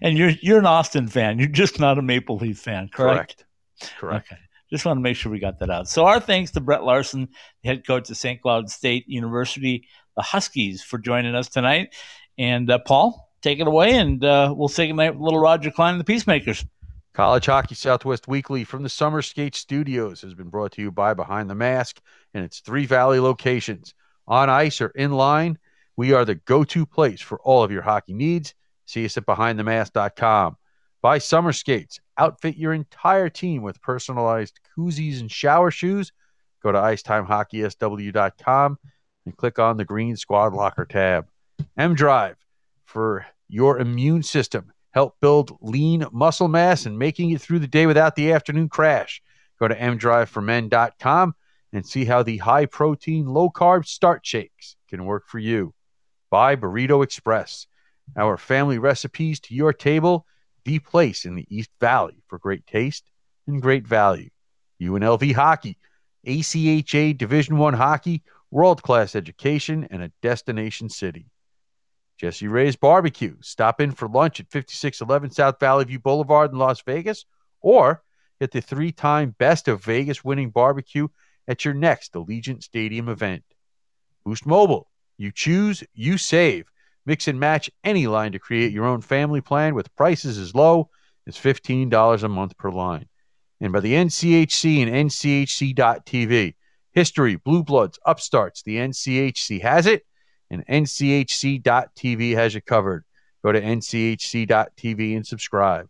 And you're you're an Auston fan. You're just not a Maple Leaf fan, correct? Correct. Correct. Okay. Just want to make sure we got that out. So our thanks to Brett Larson, the head coach of St. Cloud State University, the Huskies, for joining us tonight. And uh, Paul, take it away, and uh, we'll say goodnight with little Roger Clyne and the Peacemakers. College Hockey Southwest Weekly from the Summer Skate Studios has been brought to you by Behind the Mask and its three valley locations. On ice or in line, we are the go to place for all of your hockey needs. See us at behindthemask.com. Buy summer skates. Outfit your entire team with personalized koozies and shower shoes. Go to icetimehockeysw.com and click on the green squad locker tab. M Drive for your immune system. Help build lean muscle mass and making it through the day without the afternoon crash. Go to mdriveformen.com and see how the high protein, low carb start shakes can work for you. Buy Burrito Express, our family recipes to your table, the place in the East Valley for great taste and great value. UNLV hockey, ACHA Division One hockey, world class education, and a destination city. Jessie Rae's Barbecue. Stop in for lunch at 5611 South Valley View Boulevard in Las Vegas, or get the three time Best of Vegas winning barbecue at your next Allegiant Stadium event. Boost Mobile. You choose, you save. Mix and match any line to create your own family plan with prices as low as $15 a month per line. And by the NCHC and NCHC.TV. History, Blue Bloods, Upstarts, the NCHC has it, and NCHC.TV has you covered. Go to NCHC.TV and subscribe.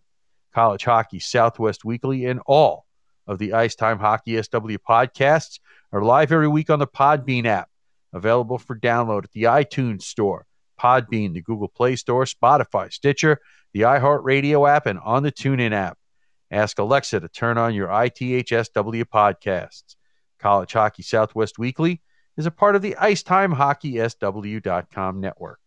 College Hockey Southwest Weekly and all of the Ice Time Hockey SW podcasts are live every week on the Podbean app, available for download at the iTunes Store, Podbean, the Google Play Store, Spotify, Stitcher, the iHeartRadio app, and on the TuneIn app. Ask Alexa to turn on your ITHSW podcasts. College Hockey Southwest Weekly is a part of the IcetimeHockeySW.com network.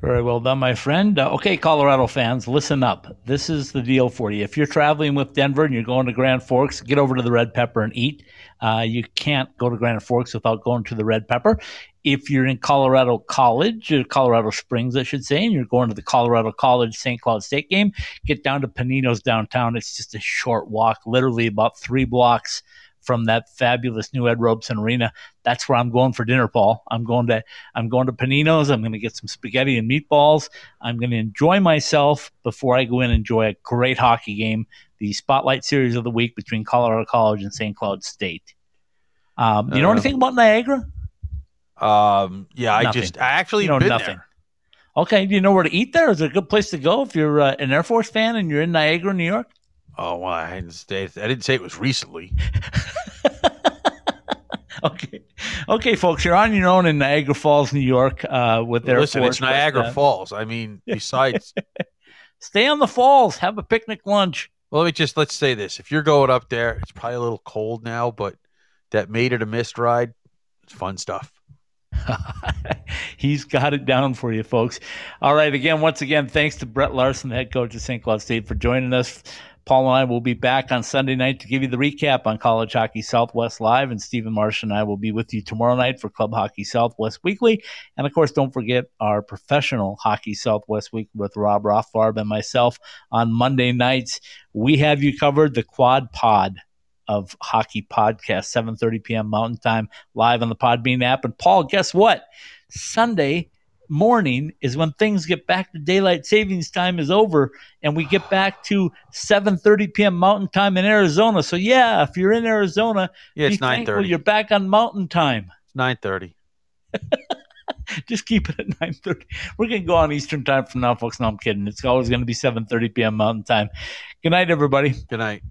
Very well done, my friend. Uh, okay, Colorado fans, listen up. This is the deal for you. If you're traveling with Denver and you're going to Grand Forks, get over to the Red Pepper and eat. Uh, you can't go to Grand Forks without going to the Red Pepper. If you're in Colorado College, or Colorado Springs, I should say, and you're going to the Colorado College St. Cloud State game, get down to Panino's downtown. It's just a short walk, literally about three blocks from that fabulous new Ed Robson Arena. That's where I'm going for dinner, Paul. I'm going to I'm going to Panino's. I'm going to get some spaghetti and meatballs. I'm going to enjoy myself before I go in and enjoy a great hockey game, the Spotlight Series of the week between Colorado College and St. Cloud State. Um, you know Uh, anything about Niagara? Um, yeah, I just I actually You know nothing. there. Okay, do you know where to eat there? Is it a good place to go if you're uh, an Air Force fan and you're in Niagara, New York? Oh, well, I didn't say I didn't say it was recently. Okay, okay, folks, you're on your own in Niagara Falls, New York, uh, with their. Listen, Force. it's Niagara but, uh, Falls. I mean, besides, Stay on the falls, have a picnic lunch. well, let me just let's say this: if you're going up there, it's probably a little cold now, but that made it a mist ride. It's fun stuff. He's got it down for you, folks. All right. Again, once again, thanks to Brett Larson, the head coach of St. Cloud State, for joining us. Paul and I will be back on Sunday night to give you the recap on College Hockey Southwest Live, and Stephen Marsh and I will be with you tomorrow night for Club Hockey Southwest Weekly. And of course, don't forget our professional Hockey Southwest Week with Rob Rothbarb and myself on Monday nights. We have you covered the Quad Pod of hockey podcast 7:30 p.m. Mountain Time live on the Podbean app and Paul guess what Sunday morning is when things get back to daylight savings time is over and we get back to 7:30 p.m. Mountain Time in Arizona. So yeah if you're in Arizona Yeah, it's be nine thankful you're back on Mountain Time. It's nine thirty. just keep it at 9.30 we're going to go on eastern time from now folks. No i'm kidding. It's always going to be 7.30 p.m mountain time. Good night everybody. Good night.